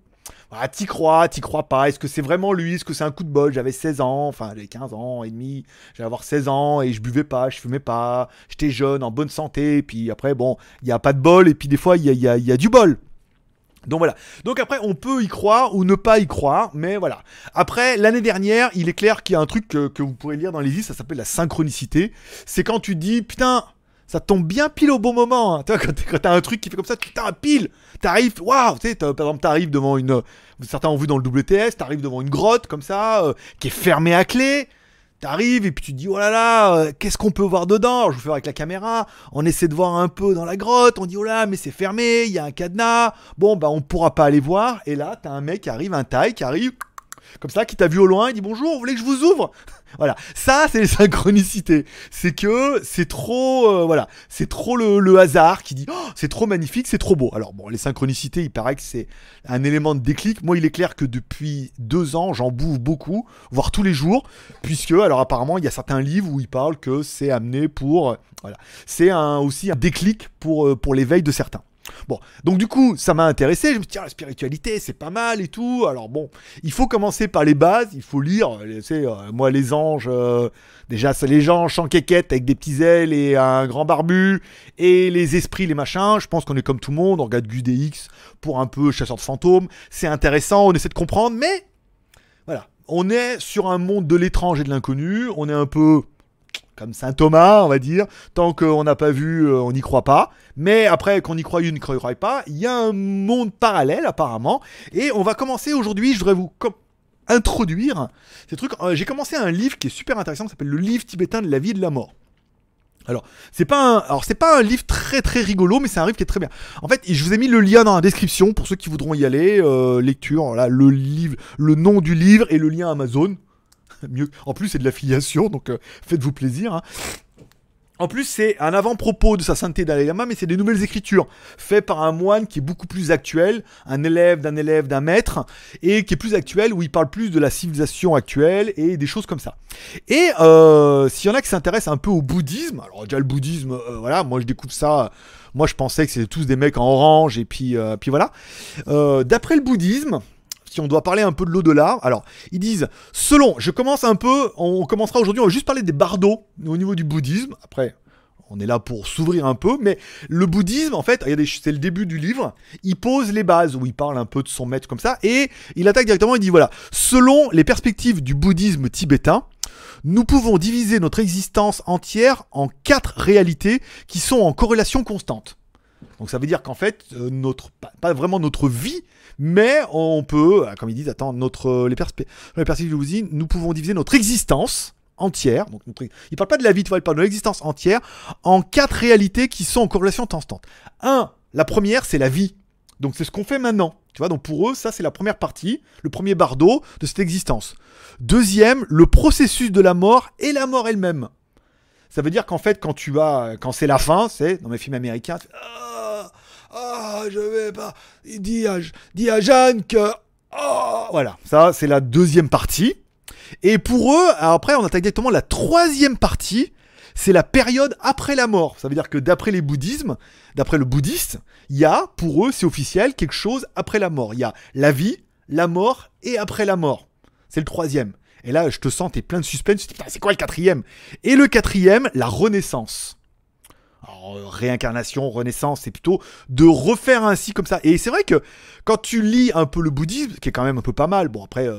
ah, t'y crois, t'y crois pas, est-ce que c'est vraiment lui, est-ce que c'est un coup de bol, j'avais 16 ans, enfin j'avais 15 ans et demi, j'allais avoir 16 ans et je buvais pas, je fumais pas, j'étais jeune, en bonne santé, puis après bon, il y a pas de bol et puis des fois il y a, y a- y a du bol. Donc voilà. Donc après, on peut y croire ou ne pas y croire, mais voilà. Après, l'année dernière, il est clair qu'il y a un truc que, que vous pourrez lire dans les livres, ça s'appelle la synchronicité. C'est quand tu dis, putain, ça tombe bien pile au bon moment. hein. Tu vois, quand, t'as un truc qui fait comme ça, putain, pile, t'arrives, waouh, tu sais, par exemple, t'arrives devant une, certains ont vu dans le WTS, t'arrives devant une grotte comme ça, euh, qui est fermée à clé. T'arrives et puis tu te dis oh là là, euh, qu'est-ce qu'on peut voir dedans? Je vous fais avec la caméra, on essaie de voir un peu dans la grotte, on dit oh là mais c'est fermé, il y a un cadenas, bon bah on pourra pas aller voir, et là t'as un mec qui arrive, un taille qui arrive, comme ça, qui t'a vu au loin, il dit bonjour, vous voulez que je vous ouvre Voilà, ça c'est les synchronicités, c'est que c'est trop, euh, voilà, c'est trop le, hasard qui dit oh, c'est trop magnifique, c'est trop beau. Alors bon, les synchronicités, il paraît que c'est un élément de déclic. Moi, il est clair que depuis deux ans, j'en bouffe beaucoup, voire tous les jours, puisque, alors apparemment, il y a certains livres où il parle que c'est amené pour, euh, voilà, c'est aussi un déclic pour, euh, pour l'éveil de certains. Bon, donc du coup, ça m'a intéressé. Je me suis dit, tiens, la spiritualité, c'est pas mal et tout. Alors bon, il faut commencer par les bases. Il faut lire, euh, tu euh, moi, les anges, euh, déjà, c'est les anges en quéquette avec des petits ailes et un grand barbu. Et les esprits, les machins. Je pense qu'on est comme tout le monde. On regarde Gus DX pour un peu chasseur de fantômes. C'est intéressant, on essaie de comprendre, mais voilà. On est sur un monde de l'étrange et de l'inconnu. On est un peu comme Saint Thomas, on va dire. Tant qu'on n'a pas vu, euh, on n'y croit pas. Mais après, qu'on y croit ou ne croit pas, il y a un monde parallèle apparemment. Et on va commencer aujourd'hui, je voudrais vous introduire ces trucs. Euh, J'ai commencé un livre qui est super intéressant, qui s'appelle Le livre tibétain de la vie et de la mort. Alors, c'est pas un, alors c'est pas un livre très très rigolo, mais c'est un livre qui est très bien. En fait, je vous ai mis le lien dans la description pour ceux qui voudront y aller. euh, lecture, là, le livre, le nom du livre et le lien Amazon. Mieux. En plus, c'est de l'affiliation, donc euh, faites-vous plaisir. hein. En plus, c'est un avant-propos de sa sainteté Dalai Lama, mais c'est des nouvelles écritures faites par un moine qui est beaucoup plus actuel, un élève d'un élève d'un maître, et qui est plus actuel, où il parle plus de la civilisation actuelle et des choses comme ça. Et euh, s'il y en a qui s'intéressent un peu au bouddhisme, alors déjà le bouddhisme, euh, voilà, moi je découvre ça, moi je pensais que c'était tous des mecs en orange, et puis, puis voilà. D'après le bouddhisme, si on doit parler un peu de l'au-delà, alors ils disent, selon, je commence un peu, on commencera aujourd'hui, on va juste parler des bardos au niveau du bouddhisme, après on est là pour s'ouvrir un peu, mais le bouddhisme, en fait, c'est le début du livre, il pose les bases, où il parle un peu de son maître comme ça, et il attaque directement, il dit, voilà, selon les perspectives du bouddhisme tibétain, nous pouvons diviser notre existence entière en quatre réalités qui sont en corrélation constante. Donc ça veut dire qu'en fait, euh, notre, pas, vraiment notre vie, mais on peut, euh, comme ils disent, attends, notre, les, perspe- les perspectives du bouddhisme, nous pouvons diviser notre existence entière, donc notre, il parle pas de la vie, tu vois, il parle de l'existence entière, en quatre réalités qui sont en corrélation constante. Un, la première, c'est la vie. Donc c'est ce qu'on fait maintenant. Tu vois, donc pour eux, ça c'est la première partie, le premier bardeau de cette existence. Deuxième, le processus de la mort et la mort elle-même. Ça veut dire qu'en fait, quand tu as, quand c'est la fin, c'est dans mes films américains, ah, ah, je vais pas, dis à, dis à Jeanne que, ah, voilà, ça c'est la deuxième partie. Et pour eux, après, on attaque directement la troisième partie, c'est la période après la mort. Ça veut dire que d'après les bouddhismes, d'après le bouddhiste, il y a, pour eux, c'est officiel, quelque chose après la mort. Il y a la vie, la mort et après la mort. C'est le troisième. Et là, je te sens, t'es plein de suspense. Tu te dis, c'est quoi le quatrième? Et le quatrième, la renaissance. Euh, réincarnation, renaissance, c'est plutôt de refaire ainsi comme ça. Et c'est vrai que quand tu lis un peu le bouddhisme, qui est quand même un peu pas mal, bon après, euh,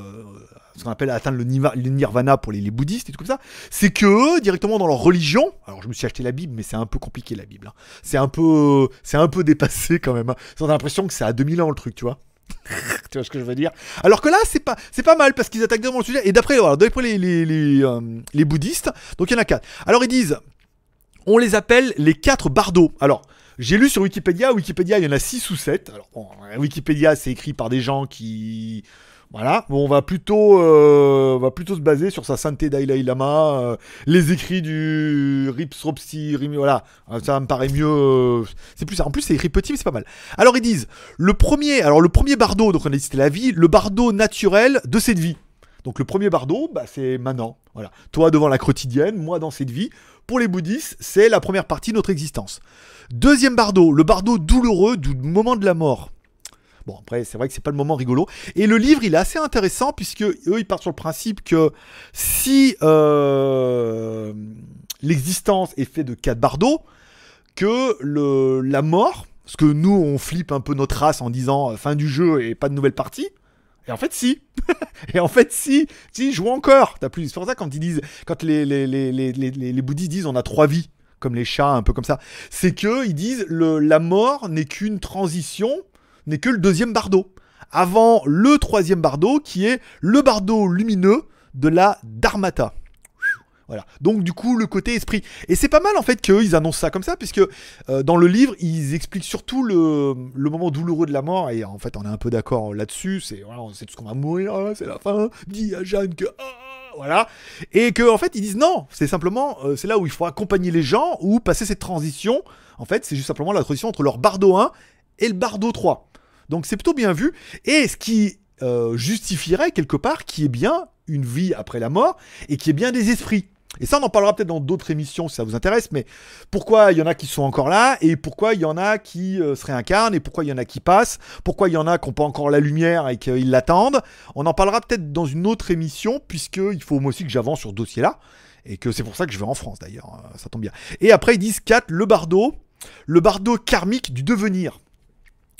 ce qu'on appelle atteindre le, nirvana pour les, bouddhistes et tout comme ça, c'est que directement dans leur religion, alors je me suis acheté la Bible, mais c'est un peu compliqué la Bible. hein. C'est un peu, c'est un peu dépassé quand même. hein. A l'impression que c'est à 2000 ans le truc, tu vois. tu vois ce que je veux dire? Alors que là, c'est pas, c'est pas mal parce qu'ils attaquent directement le sujet. Et d'après les, les, les, euh, les bouddhistes, donc il y en a quatre. Alors ils disent, on les appelle les quatre bardos. Alors, j'ai lu sur Wikipédia, Wikipédia, il y en a 6 ou 7. Alors, Wikipédia, c'est écrit par des gens qui. Voilà, Bon, on va plutôt, euh, on va plutôt se baser sur sa sainteté Dalai Lama, euh, les écrits du Ripsropsi, voilà, Euh, ça me paraît mieux. c'est plus. En plus, c'est écrit petit, mais c'est pas mal. Alors ils disent le premier, alors le premier bardo, donc on a dit c'était la vie, le bardo naturel de cette vie. Donc le premier bardo, bah, c'est maintenant. Voilà, toi devant la quotidienne, moi dans cette vie. Pour les bouddhistes, c'est la première partie de notre existence. Deuxième bardo, le bardo douloureux du moment de la mort. Bon, après, c'est vrai que c'est pas le moment rigolo. Et le livre, il est assez intéressant puisque eux, ils partent sur le principe que si euh, l'existence est faite de quatre bardeaux, que la mort, parce que nous, on flippe un peu notre race en disant euh, fin du jeu et pas de nouvelle partie. Et en fait, si. et en fait, si. Si, joue encore. T'as plus. C'est pour ça quand ils disent, quand les, les, bouddhistes disent on a trois vies, comme les chats, un peu comme ça, c'est que ils disent le, la mort n'est qu'une transition, n'est que le deuxième bardeau. Avant le troisième bardeau, qui est le bardeau lumineux de la Dharmata. Voilà. Donc du coup le côté esprit. Et c'est pas mal en fait qu'eux ils annoncent ça comme ça, puisque euh, dans le livre ils expliquent surtout le, moment douloureux de la mort. Et en fait on est un peu d'accord là-dessus. C'est voilà, tout ce qu'on va mourir, ah, c'est la fin. Dis à Jeanne que ah, voilà. Et que en fait ils disent non, c'est simplement euh, c'est là où il faut accompagner les gens ou passer cette transition. En fait c'est juste simplement la transition entre leur bardo 1 et le bardo 3. Donc c'est plutôt bien vu. Et ce qui euh, justifierait quelque part qu'il y ait bien une vie après la mort et qu'il y ait bien des esprits. Et ça, on en parlera peut-être dans d'autres émissions si ça vous intéresse, mais pourquoi il y en a qui sont encore là et pourquoi il y en a qui euh, se réincarnent et pourquoi il y en a qui passent, pourquoi il y en a qui n'ont pas encore la lumière et qu'ils l'attendent. On en parlera peut-être dans une autre émission puisqu'il faut moi aussi que j'avance sur ce dossier-là et que c'est pour ça que je vais en France d'ailleurs, euh, ça tombe bien. Et après, ils disent 4, le bardo, le bardo karmique du devenir.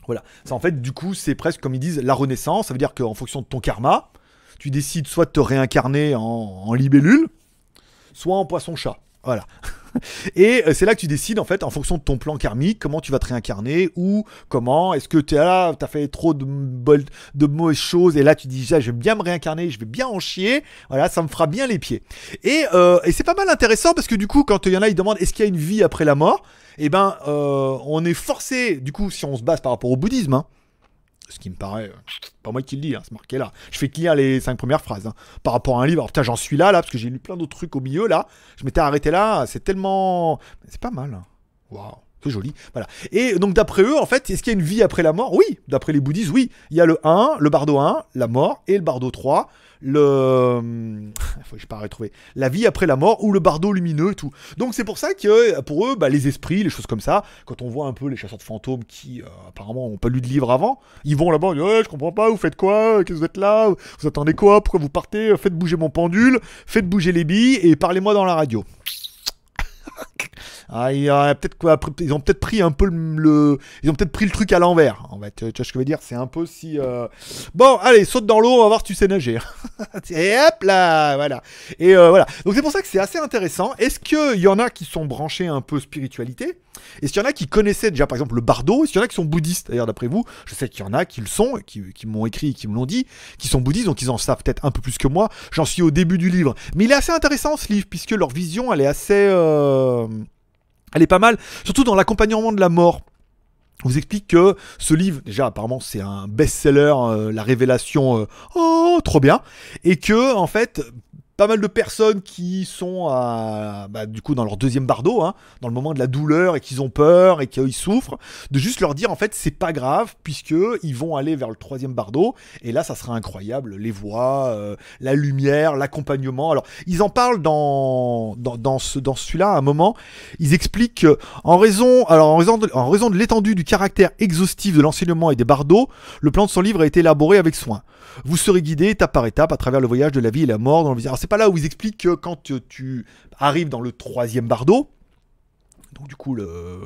Voilà. Ça, en fait, du coup, c'est presque comme ils disent la renaissance. Ça veut dire qu'en fonction de ton karma, tu décides soit de te réincarner en, en libellule, soit en poisson-chat. Voilà. Et euh, c'est là que tu décides, en fait, en fonction de ton plan karmique, comment tu vas te réincarner, ou comment, est-ce que tu là, tu as fait trop de, de mauvaises choses, et là tu dis, Ah, je vais bien me réincarner, je vais bien en chier, voilà, ça me fera bien les pieds. Et, euh, et c'est pas mal intéressant, parce que du coup, quand il y en a, ils demandent, est-ce qu'il y a une vie après la mort? Eh ben, euh, on est forcé, du coup, si on se base par rapport au bouddhisme, hein, ce qui me paraît, euh, pas moi qui le dis, hein, c'est marqué là. Je fais que lire les cinq premières phrases hein, par rapport à un livre. Putain, j'en suis là, là, parce que j'ai lu plein d'autres trucs au milieu là. Je m'étais arrêté là, c'est tellement, c'est pas mal. hein. Waouh, c'est joli. Voilà. Et donc d'après eux, en fait, est-ce qu'il y a une vie après la mort? Oui, d'après les bouddhistes, oui. Il y a le 1, le bardo 1, la mort, et le bardo 3, le, que je pas retrouver, la vie après la mort ou le bardo lumineux tout. Donc c'est pour ça que pour eux, bah, les esprits, les choses comme ça, quand on voit un peu les chasseurs de fantômes qui euh, apparemment ont pas lu de livre avant, ils vont là-bas, ils disent, ouais, je comprends pas, vous faites quoi, qu'est-ce que vous êtes là, vous attendez quoi, pourquoi vous partez, faites bouger mon pendule, faites bouger les billes et parlez-moi dans la radio. Ah, ils ont peut-être pris un peu le, ils ont peut-être pris le truc à l'envers. En fait, tu vois ce que je veux dire, c'est un peu si. euh, Bon, allez, saute dans l'eau, on va voir si tu sais nager. Et hop là, voilà. Et euh, voilà. Donc c'est pour ça que c'est assez intéressant. Est-ce qu'il y en a qui sont branchés un peu spiritualité? Est-ce qu'il y en a qui connaissaient déjà par exemple le bardo? Est-ce qu'il y en a qui sont bouddhistes D'ailleurs, d'après vous, je sais qu'il y en a qui le sont, et qui, qui m'ont écrit, qui me l'ont dit, qui sont bouddhistes, donc ils en savent peut-être un peu plus que moi. J'en suis au début du livre. Mais il est assez intéressant ce livre, puisque leur vision, elle est assez. euh, Elle est pas mal, surtout dans l'accompagnement de la mort. On vous explique que ce livre, déjà apparemment c'est un best-seller, euh, la révélation, euh, oh trop bien, et que en fait pas mal de personnes qui sont à, bah, du coup dans leur deuxième bardo, hein, dans le moment de la douleur et qu'ils ont peur et qu'ils souffrent, de juste leur dire en fait c'est pas grave puisque ils vont aller vers le troisième bardo et là ça sera incroyable, les voix, euh, la lumière, l'accompagnement. Alors ils en parlent dans dans, dans ce dans celui-là à un moment, ils expliquent que en raison alors en raison de, en raison de l'étendue du caractère exhaustif de l'enseignement et des bardos, le plan de son livre a été élaboré avec soin. Vous serez guidé étape par étape à travers le voyage de la vie et la mort dans le visage. Alors c'est pas là où ils expliquent que quand tu, arrives dans le troisième bardo, donc du coup le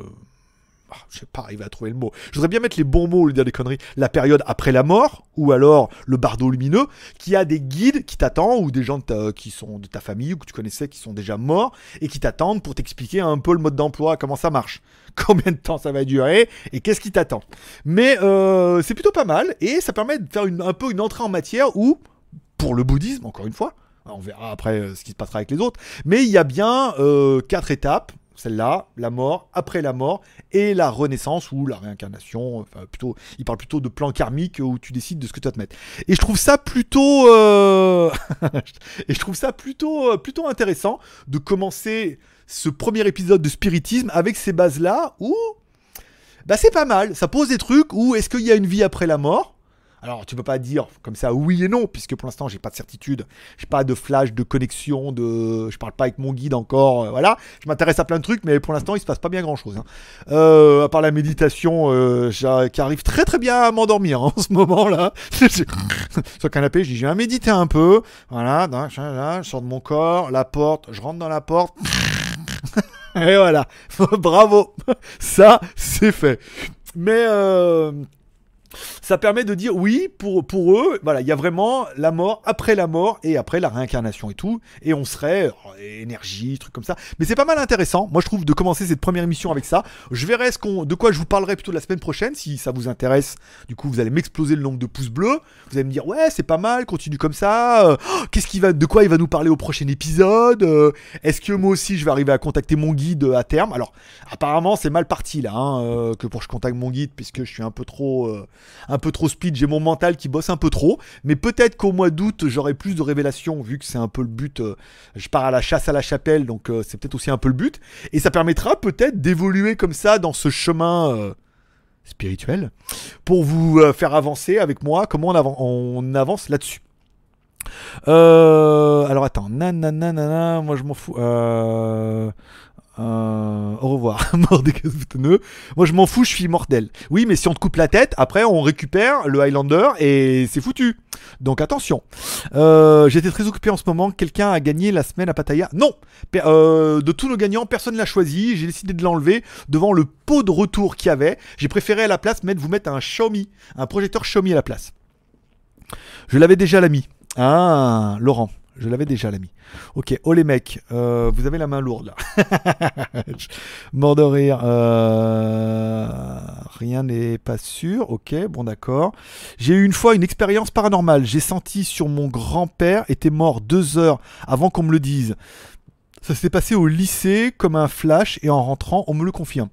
ah, je sais pas arriver à trouver le mot. Je voudrais bien mettre les bons mots au lieu de dire des conneries. La période après la mort, ou alors le bardo lumineux, qui a des guides qui t'attendent, ou des gens de ta- qui sont de ta famille, ou que tu connaissais, qui sont déjà morts, et qui t'attendent pour t'expliquer un peu le mode d'emploi, comment ça marche, combien de temps ça va durer, et qu'est-ce qui t'attend. Mais euh, c'est plutôt pas mal, et ça permet de faire un peu une entrée en matière où, pour le bouddhisme, encore une fois, on verra après euh, ce qui se passera avec les autres, mais il y a bien euh, quatre étapes celle-là, la mort, après la mort, et la renaissance ou la réincarnation. Enfin, plutôt, il parle plutôt de plan karmique où tu décides de ce que tu vas te mettre. Et je trouve ça plutôt, euh, et je trouve ça plutôt, euh, plutôt intéressant de commencer ce premier épisode de spiritisme avec ces bases-là où, bah, c'est pas mal. Ça pose des trucs où est-ce qu'il y a une vie après la mort alors, tu peux pas dire comme ça oui et non, puisque pour l'instant, j'ai pas de certitude, j'ai pas de flash, de connexion, de, je parle pas avec mon guide encore, euh, voilà. Je m'intéresse à plein de trucs, mais pour l'instant, il se passe pas bien grand chose. à part la méditation, euh, qui arrive très très bien à m'endormir hein, en ce moment là. Sur le canapé, je dis, je viens méditer un peu, voilà, là, là, je sors de mon corps, la porte, je rentre dans la porte. Et voilà, bravo, ça c'est fait. Mais euh, ça permet de dire oui, pour, pour eux, voilà, il y a vraiment la mort après la mort et après la réincarnation et tout. Et on serait oh, énergie, trucs comme ça. Mais c'est pas mal intéressant, moi je trouve, de commencer cette première émission avec ça. Je verrai ce qu'on, de quoi je vous parlerai plutôt la semaine prochaine, si ça vous intéresse. Du coup, vous allez m'exploser le nombre de pouces bleus. Vous allez me dire, ouais, c'est pas mal, continue comme ça. Euh, oh, qu'est-ce qu'il va, de quoi il va nous parler au prochain épisode Euh, Est-ce que moi aussi je vais arriver à contacter mon guide à terme? Alors, apparemment, c'est mal parti là, hein, que pour je contacte mon guide, puisque je suis un peu trop. Un peu trop speed, j'ai mon mental qui bosse un peu trop, mais peut-être qu'au mois d'août j'aurai plus de révélations vu que c'est un peu le but. euh, je pars à la chasse à la chapelle, donc euh, c'est peut-être aussi un peu le but, et ça permettra peut-être d'évoluer comme ça dans ce chemin euh, spirituel pour vous faire avancer avec moi comment on, avan- on avance là-dessus. Alors attends, nanana, moi je m'en fous. Euh, au revoir, mort des boutonneux. Moi je m'en fous, je suis mortel. Oui, mais si on te coupe la tête, après on récupère le Highlander et c'est foutu. Donc attention. Euh, J'étais très occupé en ce moment. Quelqu'un a gagné la semaine à Pattaya? Non euh, De tous nos gagnants, personne ne l'a choisi. J'ai décidé de l'enlever devant le pot de retour qu'il y avait. J'ai préféré à la place mettre, vous mettre un Xiaomi, un projecteur Xiaomi à la place. Je l'avais déjà l'ami. Ah, Laurent. Je l'avais déjà l'ami. Ok, oh les mecs, euh, vous avez la main lourde là. Mort de rire. euh, Rien n'est pas sûr. Ok, bon d'accord. J'ai eu une fois une expérience paranormale. J'ai senti sur mon grand-père était mort deux heures avant qu'on me le dise. Ça s'est passé au lycée comme un flash et en rentrant, on me le confirme.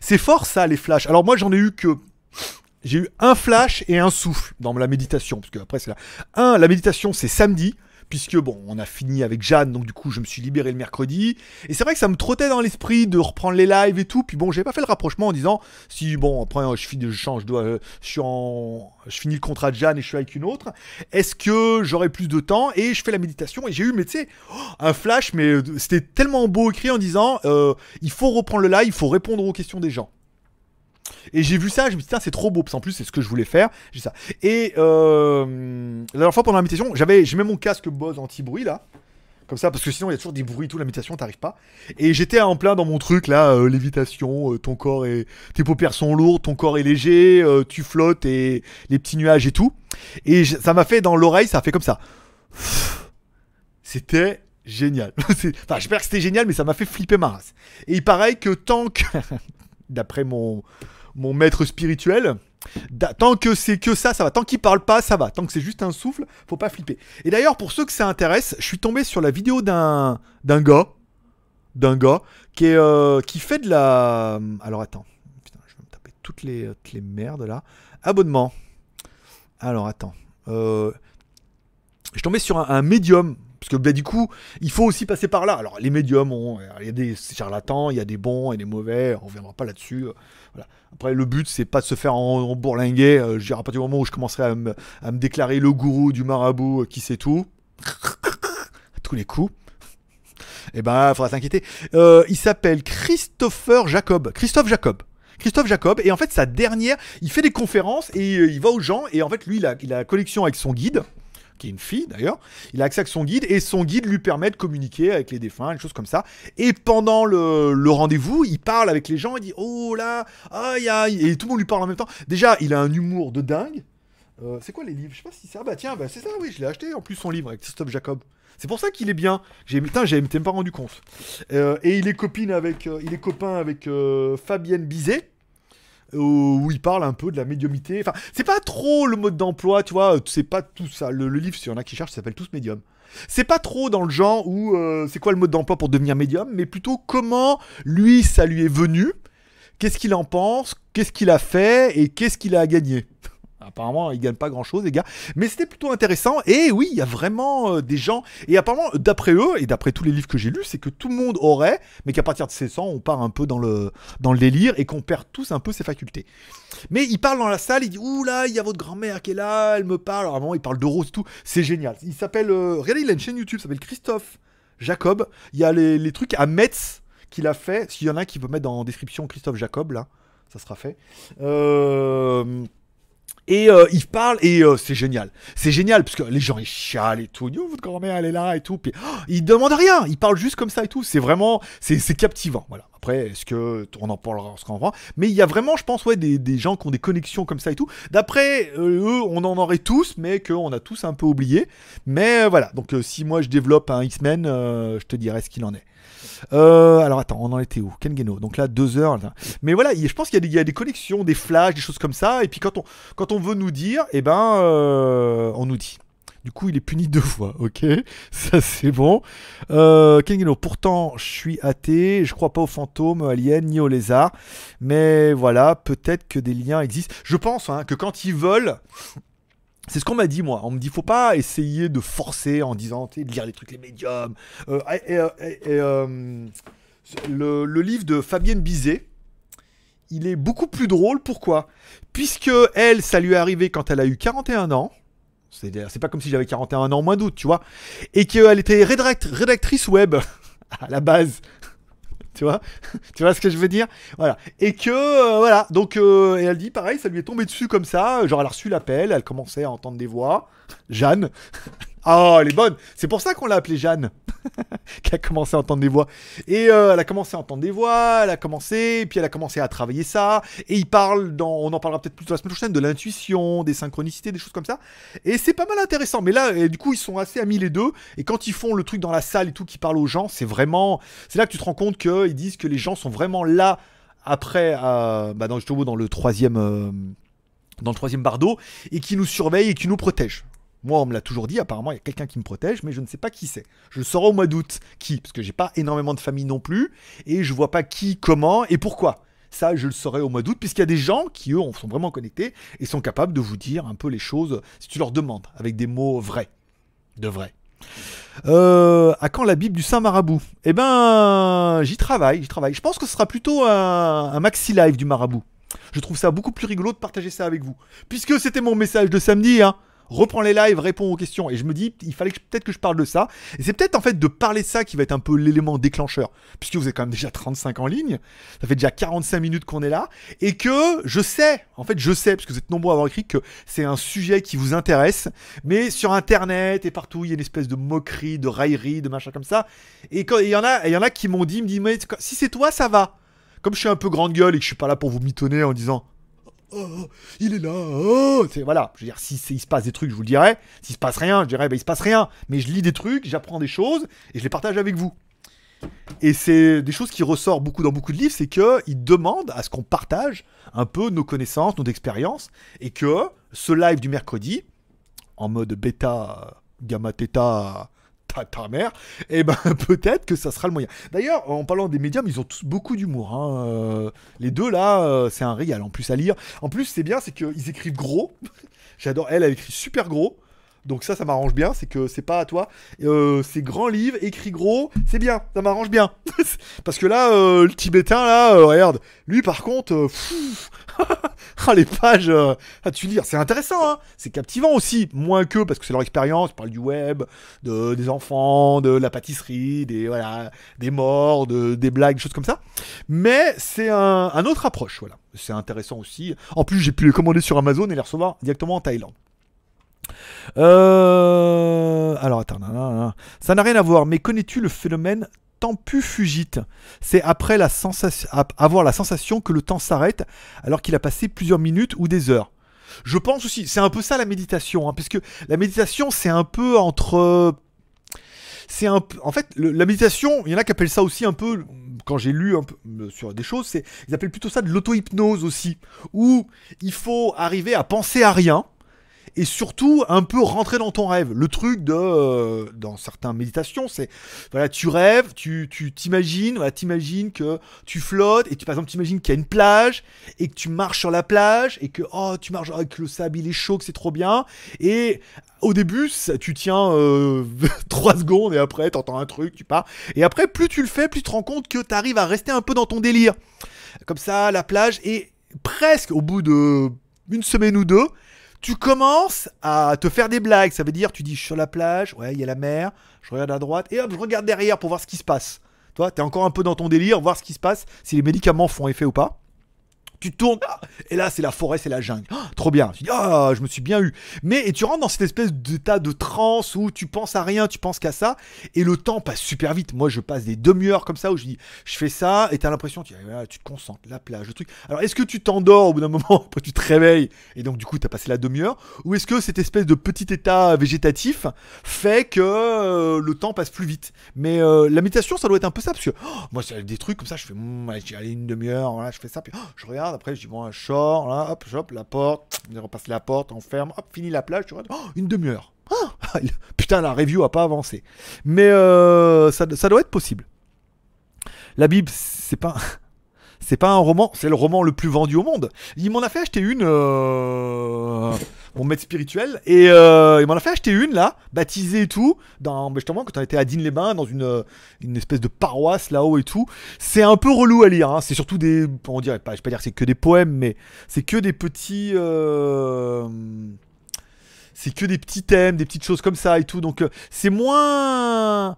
C'est fort ça les flashs. Alors moi j'en ai eu que j'ai eu un flash et un souffle dans la méditation parce que après c'est là. Un, la méditation c'est samedi puisque bon, on a fini avec Jeanne, donc du coup je me suis libéré le mercredi. Et c'est vrai que ça me trottait dans l'esprit de reprendre les lives et tout. Puis bon, j'ai pas fait le rapprochement en disant si bon après je finis, je change, je dois, euh, je suis en, je finis le contrat de Jeanne et je suis avec une autre. Est-ce que j'aurai plus de temps? Et je fais la méditation et j'ai eu mais tu sais oh, un flash, mais euh, c'était tellement beau écrit en disant euh, il faut reprendre le live, il faut répondre aux questions des gens. Et j'ai vu ça, je me suis dit, c'est trop beau, parce qu'en plus, c'est ce que je voulais faire. J'ai ça. Et euh, la dernière fois pendant la méditation, j'avais, j'ai mis mon casque Bose anti-bruit là. Comme ça, parce que sinon il y a toujours des bruits et tout, la méditation, t'arrives pas. Et j'étais en plein dans mon truc là, euh, lévitation, euh, ton corps est. Tes paupières sont lourdes, ton corps est léger, euh, tu flottes et les petits nuages et tout. Et ça m'a fait dans l'oreille, ça a fait comme ça. C'était génial. Enfin, j'espère que c'était génial, mais ça m'a fait flipper ma race. Et il paraît que tant que. D'après mon, mon maître spirituel, tant que c'est que ça, ça va. Tant qu'il parle pas, ça va. Tant que c'est juste un souffle, faut pas flipper. Et d'ailleurs, pour ceux que ça intéresse, je suis tombé sur la vidéo d'un d'un gars, d'un gars qui euh, qui fait de la. Alors attends, putain, je vais me taper toutes les toutes les merdes là. Abonnement. Alors attends. Euh, je suis tombé sur un médium. Parce que bah, du coup, il faut aussi passer par là. Alors, les médiums, il y a des charlatans, il y a des bons et des mauvais. On reviendra pas là-dessus. euh. Après, le but, c'est pas de se faire en, bourlinguer. Euh, je dirais à partir du moment où je commencerai à me, déclarer le gourou du marabout euh, qui sait tout, à tous les coups. Eh ben, il faudra s'inquiéter. Il s'appelle Christopher Jacob. Christophe Jacob. Christophe Jacob. Et en fait, sa dernière, il fait des conférences et il va aux gens. Et en fait, lui, il a, il a la connexion avec son guide, qui est une fille d'ailleurs. Il a accès à son guide et son guide lui permet de communiquer avec les défunts, des choses comme ça. Et pendant le, rendez-vous, il parle avec les gens. Il dit Oh là, aïe aïe. Et tout le monde lui parle en même temps. Déjà, il a un humour de dingue. Euh, c'est quoi les livres? Je sais pas si ça. Bah tiens, bah, c'est ça, oui, je l'ai acheté en plus son livre avec Christophe Jacob. C'est pour ça qu'il est bien. J'ai, putain, j'avais même pas rendu compte. Euh, et il est copine avec, euh, il est copain avec Fabienne Bizet. Où il parle un peu de la médiumité. Enfin, c'est pas trop le mode d'emploi, tu vois, c'est pas tout ça. Le, livre, s'il y en a qui cherchent, s'appelle Tous médium. C'est pas trop dans le genre où euh, c'est quoi le mode d'emploi pour devenir médium, mais plutôt comment lui, ça lui est venu, qu'est-ce qu'il en pense, qu'est-ce qu'il a fait et qu'est-ce qu'il a gagné. Apparemment, il gagne pas grand chose, les gars. Mais c'était plutôt intéressant. Et oui, il y a vraiment euh, des gens. Et apparemment, d'après eux, et d'après tous les livres que j'ai lus, c'est que tout le monde aurait, mais qu'à partir de 16 ans, on part un peu dans le, délire et qu'on perd tous un peu ses facultés. Mais il parle dans la salle, il dit Ouh là, il y a votre grand-mère qui est là, elle me parle. Alors, à un moment, il parle de rose et tout. C'est génial. Il s'appelle. euh, regardez, il a une chaîne YouTube, s'appelle Christophe Jacob. Il y a les, les trucs à Metz qu'il a fait. S'il y en a qui veut mettre dans la description Christophe Jacob, là, ça sera fait. Euh. Et euh, il parle et euh, c'est génial. C'est génial parce que les gens ils chialent et tout. Yo, votre grand-mère elle est là et tout. Puis oh, ils demandent rien. Ils parlent juste comme ça et tout. C'est vraiment c'est captivant. Voilà. Après est-ce que on en parlera ce qu'on va Mais il y a vraiment je pense ouais des, des gens qui ont des connexions comme ça et tout. D'après euh, eux on en aurait tous mais qu'on a tous un peu oublié. Mais euh, voilà. Donc euh, si moi je développe un X-Men euh, je te dirai ce qu'il en est. Euh, alors attends, on en était où? Kengeno. Donc là, deux heures. Mais voilà, il- je pense qu'il y, a des- a des flashs, des choses comme ça. Et puis quand on, quand on veut nous dire, eh ben, euh, on nous dit. Du coup, il est puni deux fois, ok? Ça, c'est bon. Euh, Kengeno, pourtant, je suis athée, je crois pas aux fantômes, aliens, ni aux lézards. Mais voilà, peut-être que des liens existent. Je pense hein, que quand ils veulent... C'est ce qu'on m'a dit, moi. On me dit, faut pas essayer de forcer en disant, de lire les trucs, les médiums. Euh, euh, le, livre de Fabienne Bizet, il est beaucoup plus drôle. Pourquoi? Puisque elle, ça lui est arrivé quand elle a eu 41 ans. C'est pas comme si j'avais 41 ans au mois d'août, tu vois. Et qu'elle était rédact- rédactrice web à la base. Tu vois? Tu vois ce que je veux dire? Voilà. Et que, euh, voilà. Donc, euh, et elle dit pareil, ça lui est tombé dessus comme ça. Genre, elle a reçu l'appel, elle commençait à entendre des voix. Jeanne. Oh, elle est bonne. C'est pour ça qu'on l'a appelée Jeanne. qui a commencé à entendre des voix. Et euh, elle a commencé à entendre des voix, elle a commencé, puis elle a commencé à travailler ça. Et il parle, dans, on en parlera peut-être plus la semaine prochaine, de l'intuition, des synchronicités, des choses comme ça. Et c'est pas mal intéressant. Mais là, du coup, ils sont assez amis les deux. Et quand ils font le truc dans la salle et tout, qui parlent aux gens, c'est vraiment. C'est là que tu te rends compte qu'ils disent que les gens sont vraiment là après, euh, bah dans, le troisième. euh, dans le troisième bardeau, et qui nous surveillent et qui nous protègent. Moi, on me l'a toujours dit, apparemment, il y a quelqu'un qui me protège, mais je ne sais pas qui c'est. Je le saurai au mois d'août. Qui? Parce que j'ai pas énormément de famille non plus, et je vois pas qui, comment et pourquoi. Ça, je le saurai au mois d'août, puisqu'il y a des gens qui, eux, sont vraiment connectés et sont capables de vous dire un peu les choses si tu leur demandes, avec des mots vrais. De vrai. Euh, à quand la Bible du Saint Marabout Eh ben, j'y travaille, j'y travaille. Je pense que ce sera plutôt un, un maxi live du Marabout. Je trouve ça beaucoup plus rigolo de partager ça avec vous. Puisque c'était mon message de samedi, hein. Reprends les lives, réponds aux questions. Et je me dis, il fallait peut-être que je parle de ça. Et c'est peut-être en fait de parler de ça qui va être un peu l'élément déclencheur. Puisque vous êtes quand même déjà 35 en ligne. Ça fait déjà 45 minutes qu'on est là. Et que je sais, en fait je sais, parce que vous êtes nombreux à avoir écrit que c'est un sujet qui vous intéresse. Mais sur Internet et partout, il y a une espèce de moquerie, de raillerie, de machin comme ça. Et il y en a, y en a qui m'ont dit, me dit, mais si c'est toi, ça va. Comme je suis un peu grande gueule et que je suis pas là pour vous mitonner en disant Oh, il est là. Oh. Voilà, je veux dire, si il se passe des trucs, je vous le dirai. S'il se passe rien, je dirais, bah, il se passe rien. Mais je lis des trucs, j'apprends des choses et je les partage avec vous. Et c'est des choses qui ressortent beaucoup dans beaucoup de livres, c'est qu'ils demandent à ce qu'on partage un peu nos connaissances, nos expériences, et que ce live du mercredi, en mode bêta, gamma, theta, ta, mère, et ben peut-être que ça sera le moyen. D'ailleurs, en parlant des médiums, ils ont tous beaucoup d'humour. hein. Euh, les deux là, euh, c'est un régal en plus à lire. En plus, c'est bien, c'est qu'ils écrivent gros. J'adore. Elle, elle écrit super gros. Donc ça, ça m'arrange bien. C'est que c'est pas à toi. Euh, c'est grand livre, écrit gros. C'est bien. Ça m'arrange bien. Parce que là, euh, le tibétain là, euh, regarde. Lui, par contre, euh, ah, les pages, euh, ah, tu lire, c'est intéressant, hein. c'est captivant aussi, moins que parce que c'est leur expérience, ils parlent du web, de, des enfants, de la pâtisserie, des, voilà, des morts, de, des blagues, des choses comme ça. Mais c'est un, un autre approche, voilà. C'est intéressant aussi. En plus, j'ai pu les commander sur Amazon et les recevoir directement en Thaïlande. Euh... Alors attends, ça n'a rien à voir, mais connais-tu le phénomène tempus-fugite C'est après avoir la sensation que le temps s'arrête alors qu'il a passé plusieurs minutes ou des heures. Je pense aussi, c'est un peu ça la méditation, hein, parce que la méditation c'est un peu entre c'est un en fait la méditation il y en a qui appellent ça aussi un peu quand j'ai lu un peu euh, sur des choses, ils appellent plutôt ça de l'auto-hypnose aussi, où il faut arriver à penser à rien et surtout un peu rentrer dans ton rêve. Le truc de euh, dans certaines méditations, c'est voilà, tu rêves, tu tu t'imagines, voilà, t'imagines que tu flottes et tu par exemple t'imagines qu'il y a une plage et que tu marches sur la plage et que oh tu marches avec le sable il est chaud, que c'est trop bien et au début, tu tiens 3 secondes et après, t'entends un truc, tu pars. Et après, plus tu le fais, plus tu te rends compte que t'arrives à rester un peu dans ton délire. Comme ça, la plage, et presque au bout de une semaine ou deux, tu commences à te faire des blagues. Ça veut dire, tu dis, je suis sur la plage, ouais, il y a la mer, je regarde à droite, et hop, je regarde derrière pour voir ce qui se passe. Toi, t'es encore un peu dans ton délire, voir ce qui se passe, si les médicaments font effet ou pas. Tu tournes, ah, et là, c'est la forêt, c'est la jungle. Ah, trop bien. Tu dis, ah, je me suis bien eu. Mais, et tu rentres dans cette espèce d'état de transe où tu penses à rien, tu penses qu'à ça, et le temps passe super vite. Moi, je passe des demi-heures comme ça où je dis, je fais ça, et t'as l'impression, tu, tu te concentres, la plage, le truc. Alors, est-ce que tu t'endors au bout d'un moment, après tu te réveilles, et donc du coup, t'as passé la demi-heure, ou est-ce que cette espèce de petit état végétatif fait que euh, le temps passe plus vite? Mais euh, la méditation, ça doit être un peu ça, parce que oh, moi, c'est des trucs comme ça, je fais, hmm, allez, une demi-heure, je fais ça, puis oh, je regarde, après, je dis, bon, je sors, là, hop, hop, la porte, on repasse la porte, on ferme, hop, fini la plage, tu regardes, oh, une demi-heure. Ah, putain, la review a pas avancé. Mais euh, ça, ça doit être possible. La Bible, c'est pas. C'est pas un roman, c'est le roman le plus vendu au monde. Il m'en a fait acheter une, euh, mon maître spirituel, et euh, il m'en a fait acheter une là, baptisée et tout, dans, justement quand on était à Digne-les-Bains, dans une, euh, une espèce de paroisse là-haut et tout. C'est un peu relou à lire, hein. c'est surtout des, on dirait pas, je vais pas dire c'est que des poèmes, mais c'est que des petits. euh, c'est que des petits thèmes, des petites choses comme ça et tout. Donc c'est moins.